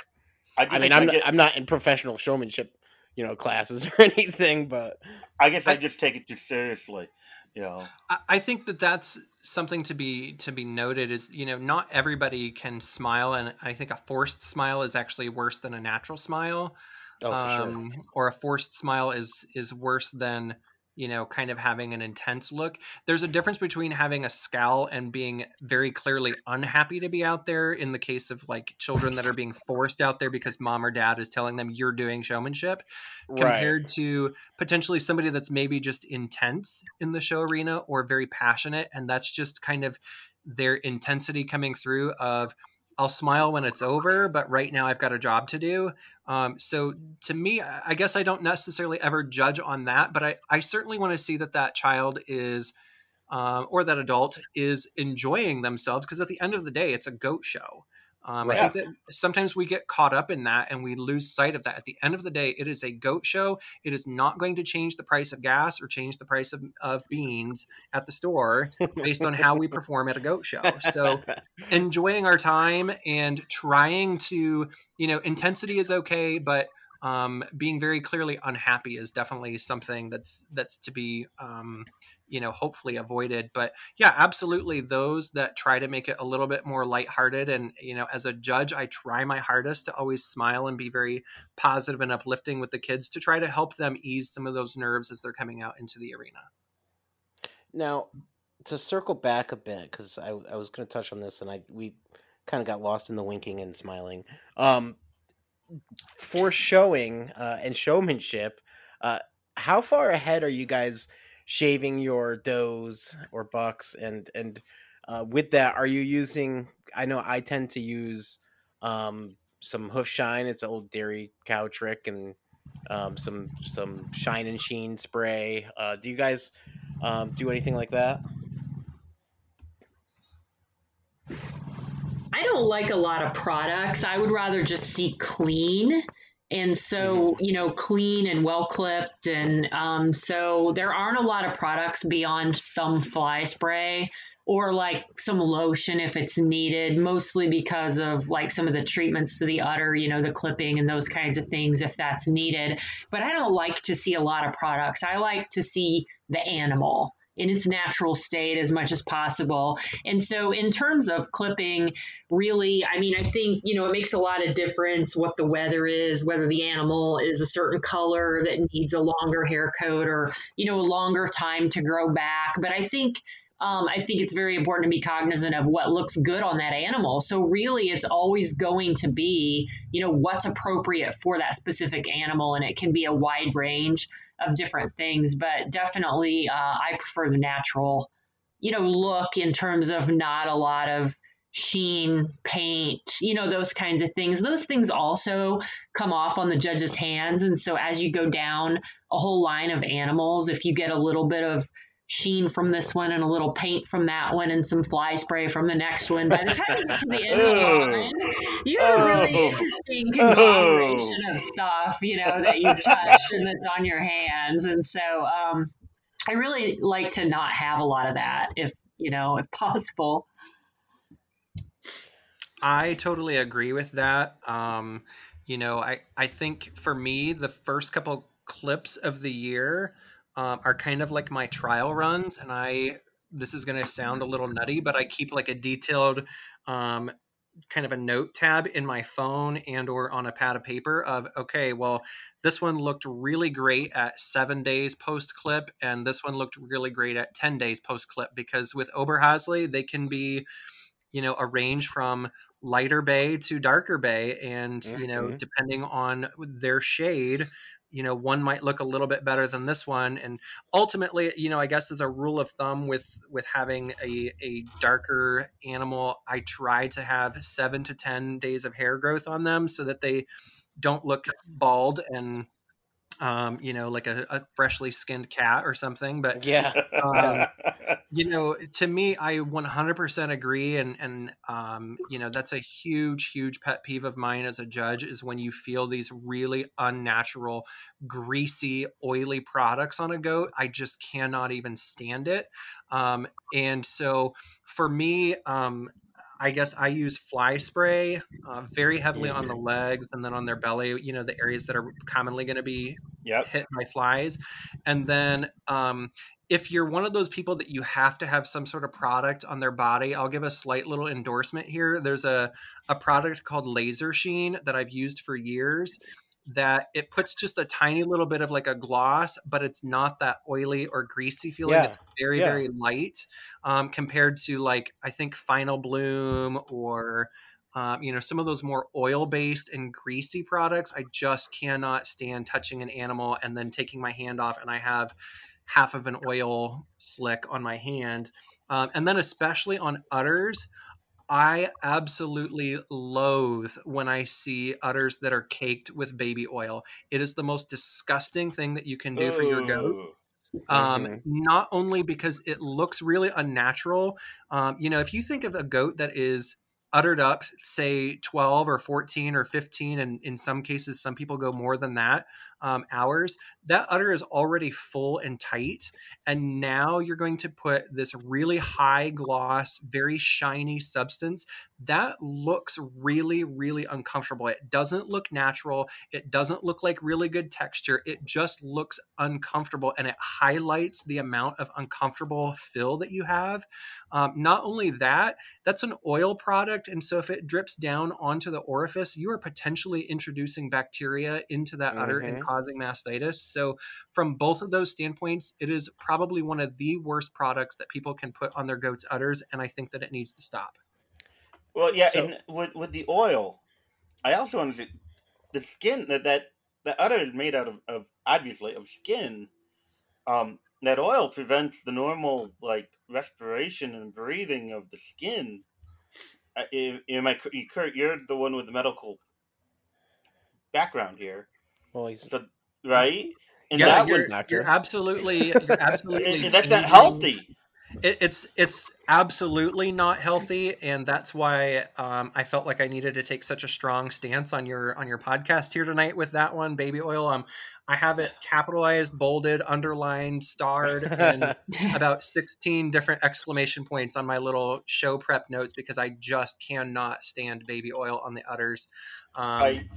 I, I mean, I'm not, get- I'm not in professional showmanship, you know, classes or anything, but I guess I, I- just take it too seriously. You know, I, I think that that's something to be to be noted. Is you know not everybody can smile, and I think a forced smile is actually worse than a natural smile. oh, for sure. um, or a forced smile is is worse than you know kind of having an intense look there's a difference between having a scowl and being very clearly unhappy to be out there in the case of like children that are being forced out there because mom or dad is telling them you're doing showmanship Right. compared to potentially somebody that's maybe just intense in the show arena or very passionate and that's just kind of their intensity coming through of I'll smile when it's over, but right now I've got a job to do. Um, so to me, I guess I don't necessarily ever judge on that, but I, I certainly want to see that that child is, um, or that adult is enjoying themselves because at the end of the day, it's a goat show. Um, I think that sometimes we get caught up in that and we lose sight of that. At the end of the day, it is a goat show. It is not going to change the price of gas or change the price of, of beans at the store based on how we perform at a goat show. So enjoying our time and trying to, you know, intensity is okay, but um, being very clearly unhappy is definitely something that's that's to be um, you know hopefully avoided but yeah absolutely those that try to make it a little bit more lighthearted and you know as a judge i try my hardest to always smile and be very positive and uplifting with the kids to try to help them ease some of those nerves as they're coming out into the arena now to circle back a bit because I, I was going to touch on this and I we kind of got lost in the winking and smiling. Um, for showing uh, and showmanship, uh, how far ahead are you guys shaving your does or bucks and and uh, with that are you using i know i tend to use um, some hoof shine it's an old dairy cow trick and um, some some shine and sheen spray uh, do you guys um, do anything like that I don't like a lot of products. I would rather just see clean. And so, you know, clean and well clipped. And um, so there aren't a lot of products beyond some fly spray or like some lotion if it's needed, mostly because of like some of the treatments to the udder, you know, the clipping and those kinds of things if that's needed. But I don't like to see a lot of products. I like to see the animal in its natural state as much as possible. And so, in terms of clipping, really, I mean, I think, you know, it makes a lot of difference what the weather is, whether the animal is a certain color that needs a longer hair coat or, you know, a longer time to grow back. But I think. Um, I think it's very important to be cognizant of what looks good on that animal. So really, it's always going to be, you know, what's appropriate for that specific animal, and it can be a wide range of different things. But definitely, uh, I prefer the natural, you know, look in terms of not a lot of sheen, paint, you know, those kinds of things. Those things also come off on the judge's hands. And so as you go down a whole line of animals, if you get a little bit of sheen from this one and a little paint from that one and some fly spray from the next one, by the time you get to the end of the line, you have a really Oh. interesting conglomeration of stuff, you know, that you've touched and that's on your hands. And so um, I really like to not have a lot of that if, you know, if possible. I totally agree with that. Um, you know, I, I think for me, the first couple clips of the year um, are kind of like my trial runs, and I this is going to sound a little nutty, but I keep like a detailed um, kind of a note tab in my phone and or on a pad of paper of okay well this one looked really great at seven days post clip and this one looked really great at 10 days post clip because with oberhasli they can be you know a range from lighter bay to darker bay and mm-hmm. you know mm-hmm. depending on their shade you know one might look a little bit better than this one. And ultimately you know i guess as a rule of thumb with with having a, a darker animal i try to have seven to ten days of hair growth on them so that they don't look bald and um, you know, like a, a, freshly skinned cat or something. But yeah, um, you know, to me, I 100% agree, and and um, you know, that's a huge, huge pet peeve of mine as a judge is when you feel these really unnatural, greasy, oily products on a goat. I just cannot even stand it. Um, and so for me, um, I guess I use fly spray uh, very heavily on the legs and then on their belly, you know, the areas that are commonly going to be yep. hit by flies. And then um, if you're one of those people that you have to have some sort of product on their body, I'll give a slight little endorsement here. There's a, a product called Laser Sheen that I've used for years that it puts just a tiny little bit of like a gloss, but it's not that oily or greasy feeling. Yeah. It's very, yeah. very light um, compared to like, I think Final Bloom or, um, you know, some of those more oil based and greasy products. I just cannot stand touching an animal and then taking my hand off and I have half of an oil slick on my hand. Um, and then, especially on udders, I absolutely loathe when I see udders that are caked with baby oil. It is the most disgusting thing that you can do for your goats. Um, mm-hmm. Not only because it looks really unnatural. Um, you know, if you think of a goat that is uddered up, say 12 or 14 or 15, and in some cases, some people go more than that um, hours, that udder is already full and tight. And now you're going to put this really high gloss, very shiny substance that looks really, really uncomfortable. It doesn't look natural. It doesn't look like really good texture. It just looks uncomfortable and it highlights the amount of uncomfortable fill that you have. Um, not only that, that's an oil product. And so if it drips down onto the orifice, you are potentially introducing bacteria into that mm-hmm. udder and causing mastitis. So, from both of those standpoints, it is probably one of the worst products that people can put on their goats' udders, and I think that it needs to stop. Well, yeah, so, and with with the oil, I also understand the skin that that the udder is made out of, of obviously of skin. Um, that oil prevents the normal like respiration and breathing of the skin. Uh, am I, Kurt? You're the one with the medical background here. Well, he's so, right. And yes, that you're, one, you're absolutely, you're absolutely. and that's not healthy. It, it's it's absolutely not healthy, and that's why um, I felt like I needed to take such a strong stance on your on your podcast here tonight with that one, baby oil. Um, I have it capitalized, bolded, underlined, starred, and about sixteen different exclamation points on my little show prep notes because I just cannot stand baby oil on the udders. Um, I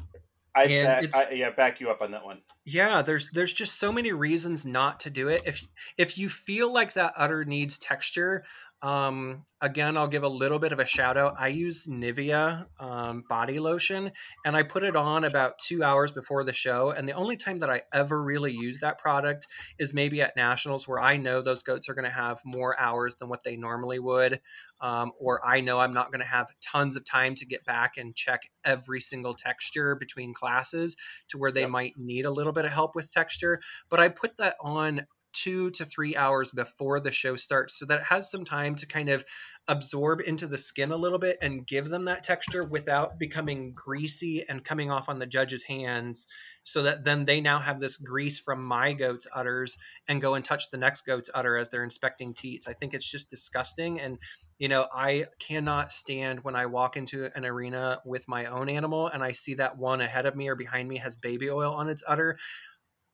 I, back, I, yeah back you up on that one. Yeah, there's there's just so many reasons not to do it. If if you feel like that udder needs texture, um, again, I'll give a little bit of a shout out. I use Nivea um, body lotion and I put it on about two hours before the show. And the only time that I ever really use that product is maybe at nationals where I know those goats are going to have more hours than what they normally would. Um, or I know I'm not going to have tons of time to get back and check every single texture between classes to where they yep. might need a little bit of help with texture. But I put that on two to three hours before the show starts so that it has some time to kind of absorb into the skin a little bit and give them that texture without becoming greasy and coming off on the judge's hands so that then they now have this grease from my goat's udders and go and touch the next goat's udder as they're inspecting teats. I think it's just disgusting and you know i cannot stand when i walk into an arena with my own animal and i see that one ahead of me or behind me has baby oil on its udder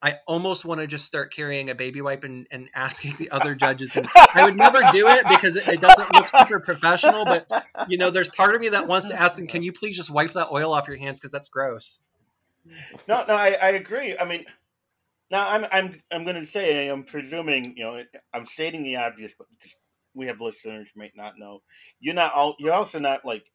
I almost want to just start carrying a baby wipe and, and asking the other judges. And I would never do it because it, it, doesn't look super professional. But you know, there's part of me that wants to ask them, "Can you please just wipe that oil off your hands because that's gross." No, no, I, I agree. I mean, now I'm I'm I'm going to say I'm presuming you know I'm stating the obvious, but because we have listeners who may not know, you're not all, you're also not like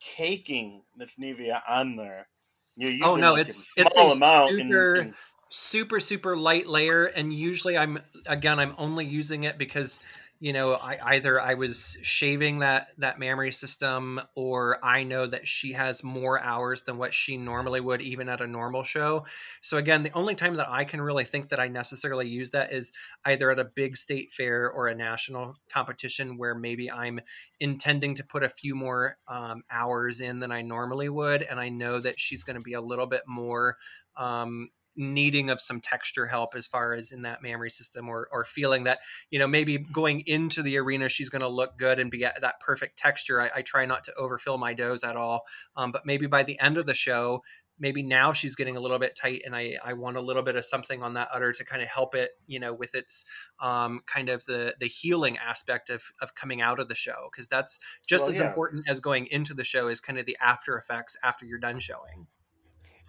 caking the Nivea on there. You're oh, using Oh no, like it's a it's small a amount. and- and- super super light layer, and usually I'm again I'm only using it because you know I either I was shaving that that mammary system or I know that she has more hours than what she normally would even at a normal show. So again, the only time that I can really think that I necessarily use that is either at a big state fair or a national competition where maybe I'm intending to put a few more um, hours in than I normally would, and I know that she's going to be a little bit more um, needing of some texture help as far as in that mammary system, or or feeling that you know maybe going into the arena she's going to look good and be at that perfect texture. I, I try not to overfill my does at all, um, but maybe by the end of the show. Maybe now she's getting a little bit tight, and I, I want a little bit of something on that udder to kind of help it, you know, with its um, kind of the the healing aspect of of coming out of the show, because that's just Well, as yeah. important as going into the show is kind of the after effects after you're done showing.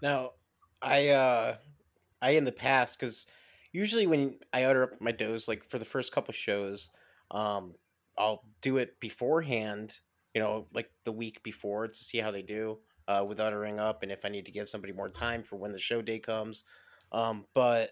Now, I uh I in the past because usually when I udder up my does, like for the first couple shows, um, I'll do it beforehand. You know, like the week before to see how they do uh, with uddering up, and if I need to give somebody more time for when the show day comes. Um, but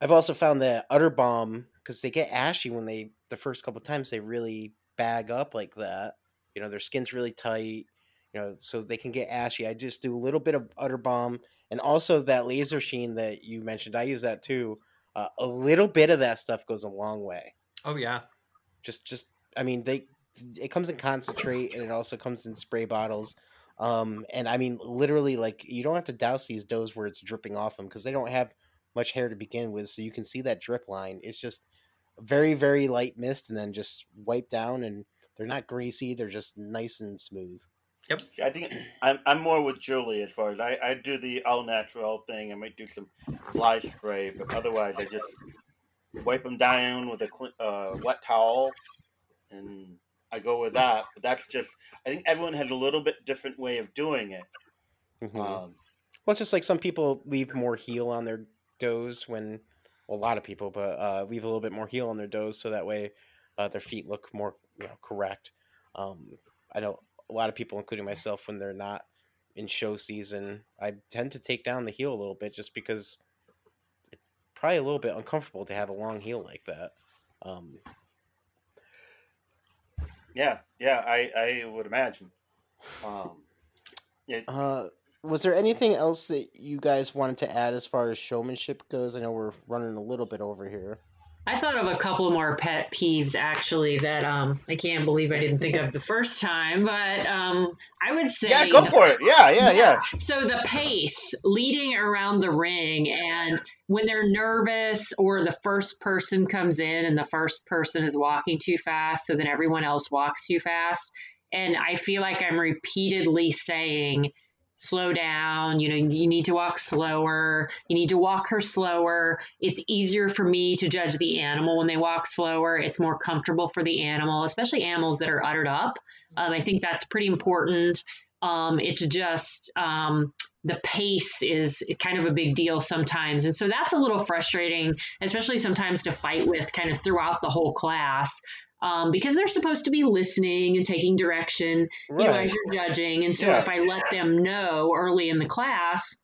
I've also found that Udder Balm because they get ashy when they the first couple times they really bag up like that. You know, their skin's really tight. You know, so they can get ashy. I just do a little bit of Udder Balm and also that laser sheen that you mentioned. I use that too. Uh, a little bit of that stuff goes a long way. Oh yeah, Just, just I mean, they it comes in concentrate and it also comes in spray bottles. Um, and I mean, literally, like you don't have to douse these does where it's dripping off them because they don't have much hair to begin with, so you can see that drip line. It's just very, very light mist, and then just wipe down, and they're not greasy. They're just nice and smooth. See, I think I'm, I'm more with Julie as far as I, I do the all natural thing. I might do some fly spray, but otherwise I just wipe them down with a cl- uh, wet towel, and I go with that. But that's just I think everyone has a little bit different way of doing it. Mhm. Um, Well, it's just like some people leave more heel on their does when, well, a lot of people, but uh, leave a little bit more heel on their does so that way uh, their feet look more you know, correct. Um, I don't know a lot of people, including myself, when they're not in show season, I tend to take down the heel a little bit just because it's probably a little bit uncomfortable to have a long heel like that. Um, yeah, yeah, I, I would imagine. Um, it, Uh, was there anything else that you guys wanted to add as far as showmanship goes? I know we're running a little bit over here. I thought of a couple more pet peeves actually that um, I can't believe I didn't think of the first time, but um, I would say yeah, go for it. Yeah, yeah, yeah. So the pace leading around the ring, and when they're nervous or the first person comes in and the first person is walking too fast, so then everyone else walks too fast. And I feel like I'm repeatedly saying, slow down, you know, you need to walk slower, you need to walk her slower. It's easier for me to judge the animal when they walk slower. It's more comfortable for the animal, especially animals that are uddered up. Um, I think that's pretty important. Um, it's just um, the pace is kind of a big deal sometimes. And so that's a little frustrating, especially sometimes to fight with kind of throughout the whole class. Um, because they're supposed to be listening and taking direction, you know, as you're judging. And so Yeah. if I let them know early in the class,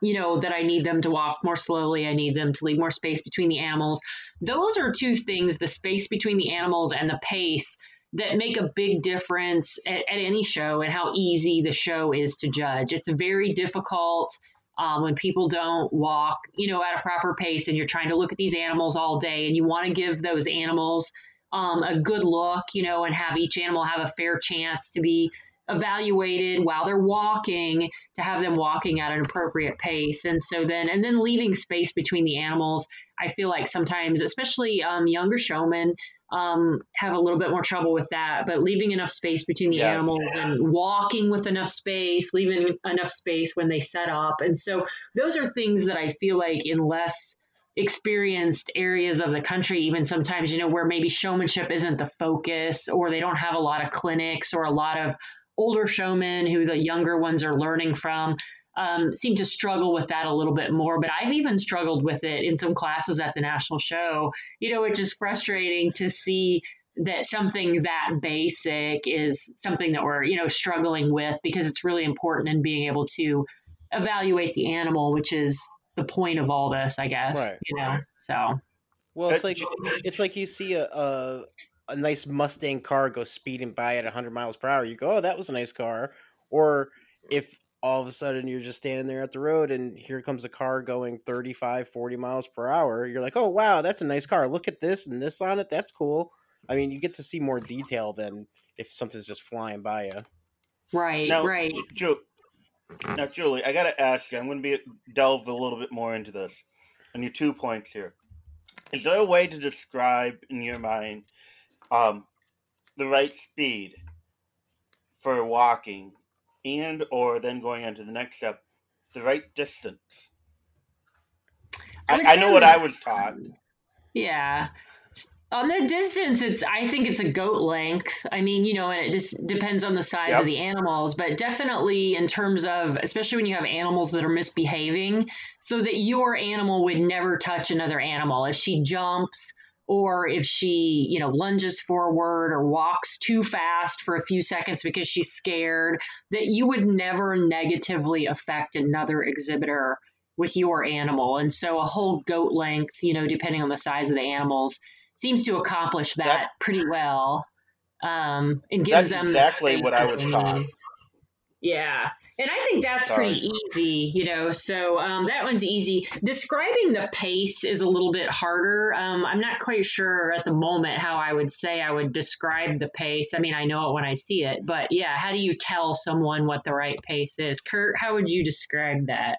you know, that I need them to walk more slowly, I need them to leave more space between the animals. Those are two things the space between the animals and the pace that make a big difference at, at any show and how easy the show is to judge. It's very difficult um, when people don't walk, you know, at a proper pace and you're trying to look at these animals all day and you want to give those animals um, a good look, you know, and have each animal have a fair chance to be evaluated while they're walking to have them walking at an appropriate pace. And so then and then leaving space between the animals i feel like sometimes especially um, younger showmen um, have a little bit more trouble with that. But leaving enough space between the Yes. animals and walking with enough space leaving enough space when they set up. And so those are things that i feel like in less experienced areas of the country, even sometimes, you know, where maybe showmanship isn't the focus or they don't have a lot of clinics or a lot of older showmen who the younger ones are learning from. Um, seem to struggle with that a little bit more, but I've even struggled with it in some classes at the national show. You know, it's just frustrating to see that something that basic is something that we're you know struggling with because it's really important in being able to evaluate the animal, which is the point of all this, I guess. Right. You know, so. Well, it's like it's like you see a, a a nice Mustang car go speeding by at 100 miles per hour. You go, "Oh, that was a nice car." Or if all of a sudden you're just standing there at the road and here comes a car going 35, 40 miles per hour, you're like, "Oh, wow, that's a nice car. Look at this and this on it. That's cool." I mean, you get to see more detail than if something's just flying by you. Right, now, right. Ju- now, Julie, I got to ask you. I'm going to be delve a little bit more into this, and your two points here. Is there a way to describe in your mind um, the right speed for walking, and or then going on to the next step, the right distance? I I, would I say know what I was taught. Yeah. On the distance, it's I think it's a goat length. I mean, you know, and it just depends on the size Yep. of the animals, but definitely in terms of especially when you have animals that are misbehaving, so that your animal would never touch another animal. If she jumps or if she, you know, lunges forward or walks too fast for a few seconds because she's scared, that you would never negatively affect another exhibitor with your animal. And so a whole goat length, you know, depending on the size of the animals, seems to accomplish that, That- pretty well. Um, and gives That's them exactly space what I was taught. Yeah. And I think that's pretty easy, you know. So um, that one's easy. Describing the pace is a little bit harder. Um, I'm not quite sure at the moment how I would say I would describe the pace. I mean, I know it when I see it, but yeah, how do you tell someone what the right pace is? Kurt, how would you describe that?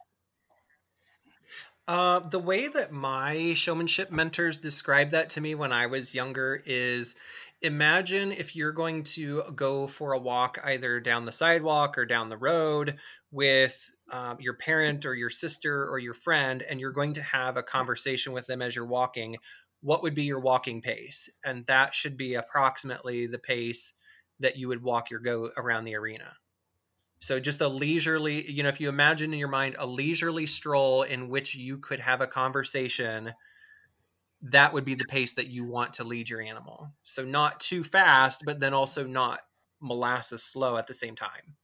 Uh, the way that my showmanship mentors described that to me when I was younger is imagine if you're going to go for a walk either down the sidewalk or down the road with um, your parent or your sister or your friend, and you're going to have a conversation with them as you're walking. What would be your walking pace? And that should be approximately the pace that you would walk your goat around the arena. So just a leisurely, you know, if you imagine in your mind a leisurely stroll in which you could have a conversation, that would be the pace that you want to lead your animal. So not too fast, but then also not molasses slow at the same time.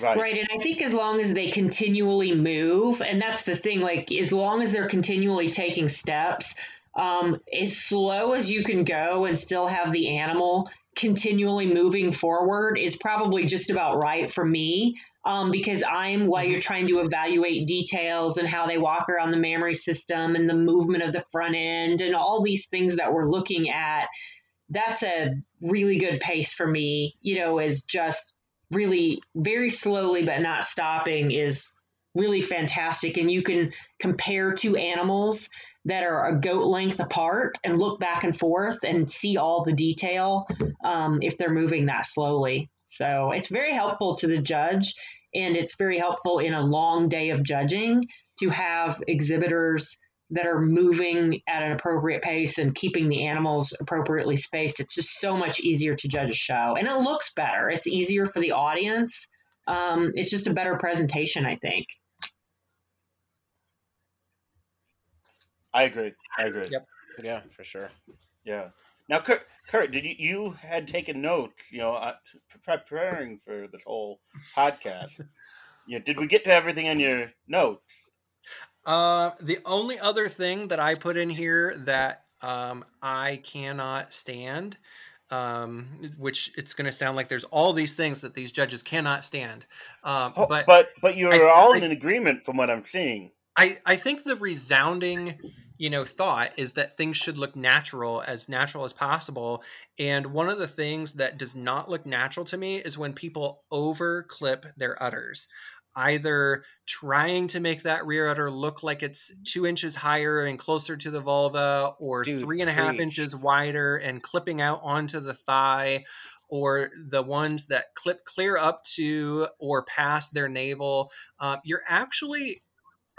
Right. Right. And I think as long as they continually move, and that's the thing, like as long as they're continually taking steps, um, as slow as you can go and still have the animal continually moving forward is probably just about right for me. Um, because I'm while you're trying to evaluate details and how they walk around the mammary system and the movement of the front end and all these things that we're looking at, that's a really good pace for me, you know, is just really very slowly but not stopping is really fantastic and you can compare two animals that are a goat length apart and look back and forth and see all the detail um, if they're moving that slowly so it's very helpful to the judge and it's very helpful in a long day of judging to have exhibitors that are moving at an appropriate pace and keeping the animals appropriately spaced. It's just so much easier to judge a show, and it looks better. It's easier for the audience. Um, it's just a better presentation, I think. I agree. I agree. Yep. Yeah, for sure. Yeah. Now, Kurt, Kurt, did you you had taken notes? You know, uh, preparing for this whole podcast. yeah. Did we get to everything in your notes? Uh, the only other thing that I put in here that um, I cannot stand, um, which it's going to sound like there's all these things that these judges cannot stand, um, Oh, but but but you're I- all I- in agreement from what I'm seeing. I, I think the resounding you know thought is that things should look natural as natural as possible. And one of the things that does not look natural to me is when people over clip their udders. Either trying to make that rear udder look like it's two inches higher and closer to the vulva or Dude, three and a half inches wider and clipping out onto the thigh or the ones that clip clear up to or past their navel. Uh, you're actually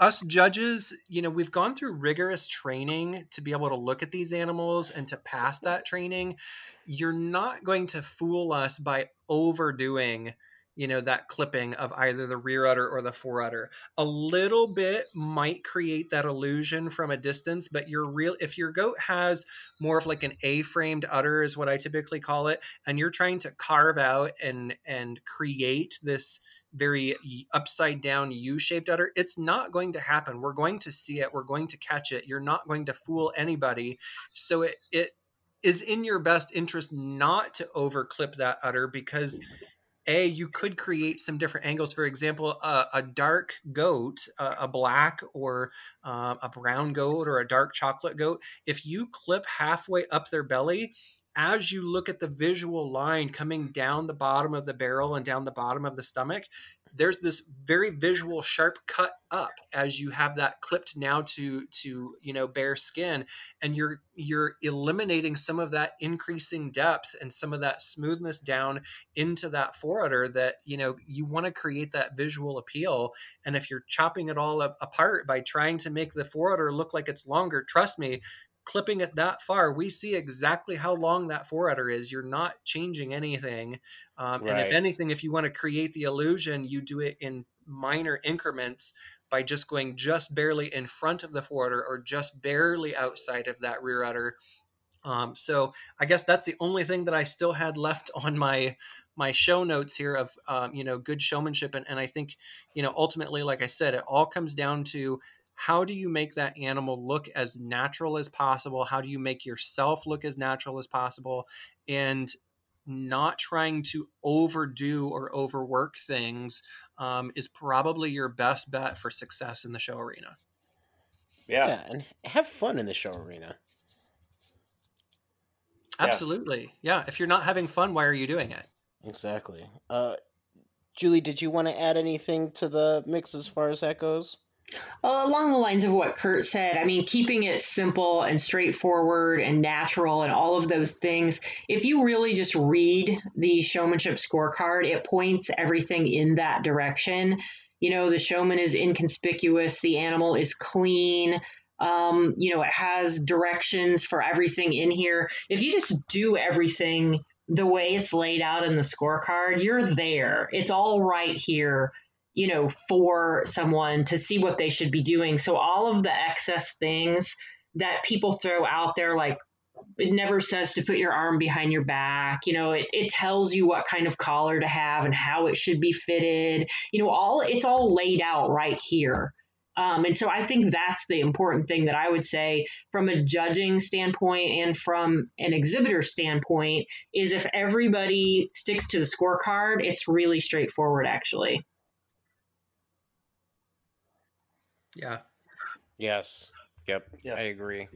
us judges, you know, we've gone through rigorous training to be able to look at these animals and to pass that training. You're not going to fool us by overdoing, you know that clipping of either the rear udder or the fore udder a little bit might create that illusion from a distance but your real if your goat has more of like an a-framed udder is what i typically call it and you're trying to carve out and and create this very upside down u-shaped udder it's not going to happen. We're going to see it. We're going to catch it. You're not going to fool anybody. So it it is in your best interest not to overclip that udder because a you could create some different angles. For example uh, a dark goat uh, a black or uh, a brown goat or a dark chocolate goat if you clip halfway up their belly as you look at the visual line coming down the bottom of the barrel and down the bottom of the stomach there's this very visual sharp cut up as you have that clipped now to to you know bare skin. And you're you're eliminating some of that increasing depth and some of that smoothness down into that forudder that you know you want to create that visual appeal. And if you're chopping it all up apart by trying to make the forudder look like it's longer trust me clipping it that far, we see exactly how long that forudder is. You're not changing anything. Um, right. And if anything, if you want to create the illusion, you do it in minor increments by just going just barely in front of the forudder or just barely outside of that rear udder. Um, so I guess that's the only thing that I still had left on my my show notes here of um, you know good showmanship and, and I think you know ultimately like I said it all comes down to how do you make that animal look as natural as possible? How do you make yourself look as natural as possible? And not trying to overdo or overwork things um, is probably your best bet for success in the show arena. Yeah. yeah, and have fun in the show arena. Absolutely. Yeah. yeah. If you're not having fun, why are you doing it? Exactly. Uh, Julie, did you want to add anything to the mix as far as that goes? Along the lines of what Kurt said, I mean, keeping it simple and straightforward and natural and all of those things. If you really just read the showmanship scorecard, it points everything in that direction. You know, the showman is inconspicuous, the animal is clean. Um, you know, it has directions for everything in here. If you just do everything the way it's laid out in the scorecard, you're there. It's all right here you know, for someone to see what they should be doing. So all of the excess things that people throw out there, like it never says to put your arm behind your back. You know, it, it tells you what kind of collar to have and how it should be fitted. You know, all it's all laid out right here. Um, and so I think that's the important thing that I would say from a judging standpoint and from an exhibitor standpoint is if everybody sticks to the scorecard, it's really straightforward actually. Yeah. Yes. Yep. yep. I agree.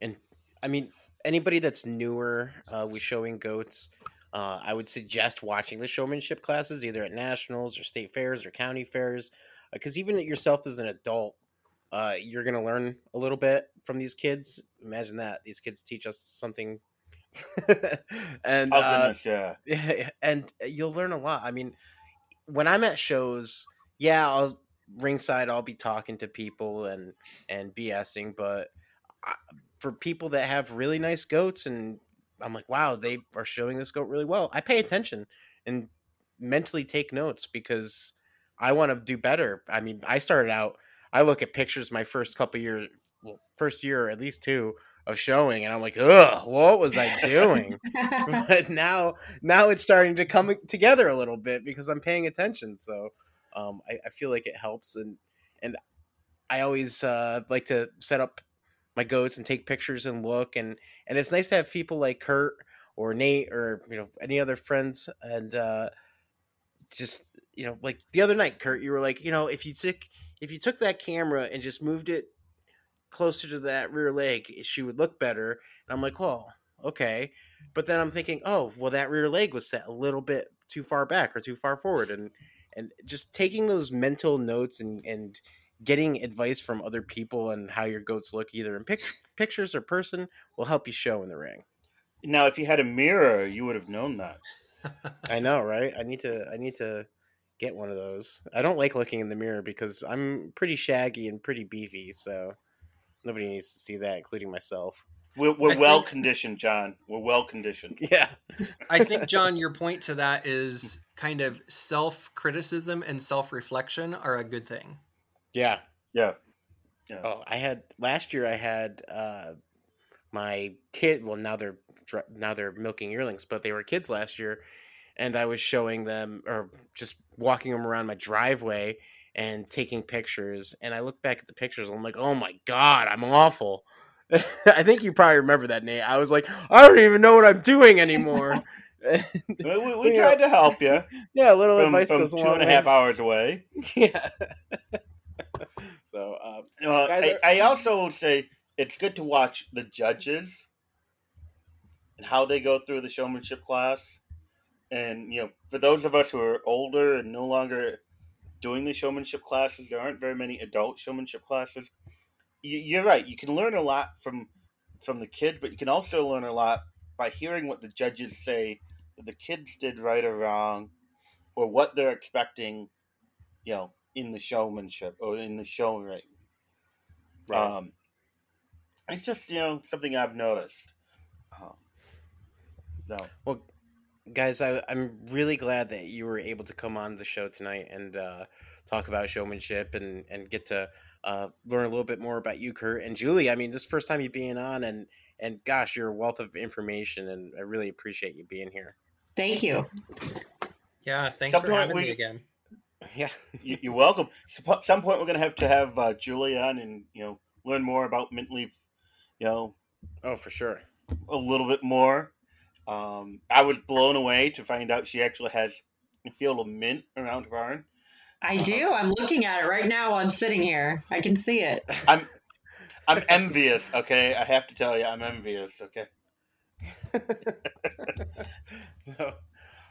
And I mean, anybody that's newer uh, with showing goats, uh, I would suggest watching the showmanship classes either at nationals or state fairs or county fairs, because uh, even yourself as an adult, uh, you're going to learn a little bit from these kids. Imagine that these kids teach us something, and oh, uh, goodness, yeah, and you'll learn a lot. I mean, when I'm at shows, yeah, I'll ringside I'll be talking to people and and BSing, but I, for people that have really nice goats and I'm like, wow, they are showing this goat really well. I pay attention and mentally take notes because I want to do better. I mean, I started out. I look at pictures my first couple years, well, first year at least two of showing, and I'm like, ugh, what was I doing? but now, now it's starting to come together a little bit because I'm paying attention. So um, I, I, feel like it helps, and and I always uh, like to set up my goats and take pictures and look, and and it's nice to have people like Kurt or Nate or you know any other friends, and uh, just you know like the other night, Kurt, you were like, you know, if you took if you took that camera and just moved it closer to that rear leg, she would look better. And I'm like, well, okay. But then I'm thinking, oh, well, that rear leg was set a little bit too far back or too far forward, and and just taking those mental notes and and getting advice from other people and how your goats look either in pic- pictures or person will help you show in the ring. Now if you had a mirror you would have known that. I know right? I need to i need to get one of those. I don't like looking in the mirror because i'm pretty shaggy and pretty beefy so nobody needs to see that including myself We're, we're well think- conditioned, John. We're well conditioned. Yeah. I think, John, your point to that is kind of self criticism and self reflection are a good thing. Yeah. Yeah. Oh, I had last year. I had uh, my kid. Well, now they're now they're milking yearlings, but they were kids last year, and I was showing them or just walking them around my driveway and taking pictures. And I look back at the pictures, and I'm like, oh my god, I'm awful. I think you probably remember that, Nate. I was like, I don't even know what I'm doing anymore. We, we, tried to help you yeah, a little from, advice from goes a two long and a half hours away. Yeah. so, uh, Uh, I, are- I also will say it's good to watch the judges and how they go through the showmanship class. And, you know, for those of us who are older and no longer doing the showmanship classes, there aren't very many adult showmanship classes. You, you're right. You can learn a lot from from the kid, but you can also learn a lot by hearing what the judges say that the kids did right or wrong, or what they're expecting, you know, in the showmanship or in the show ring. Right. Um, it's just you know something I've noticed. Um, so Well, guys, I, I'm really glad that you were able to come on the show tonight and uh, talk about showmanship and, and get to uh, learn a little bit more about you, Kurt and Julie. I mean, this is the first time you being on, and and gosh, you're a wealth of information, and I really appreciate you being here. Thank you. Yeah, thanks Some for having we- me again. Yeah, you, you're welcome. At some point, we're gonna have to have uh, Julie on and you know learn more about mint leaf. You know, oh for sure. a little bit more. Um, I was blown away to find out she actually has a field of mint around her barn. I Uh-huh. do. I'm looking at it right now while I'm sitting here. I can see it. I'm I'm envious. Okay, I have to tell you, I'm envious. Okay. so,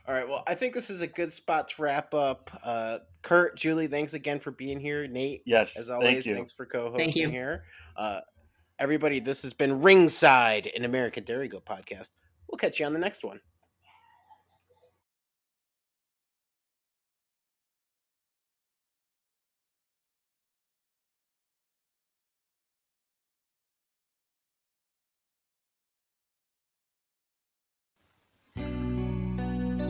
all right. Well, I think this is a good spot to wrap up. Uh, Kurt, Julie, thanks again for being here. Nate, Yes. as thank always, you. thanks for co-hosting Thank here. Uh, everybody, this has been Ringside, an American Dairy Goat podcast. We'll catch you on the next one.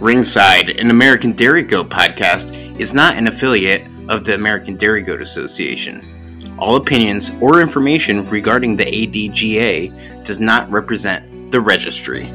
Ringside, an American Dairy Goat podcast, is not an affiliate of the American Dairy Goat Association. All opinions or information regarding the ADGA does not represent the registry.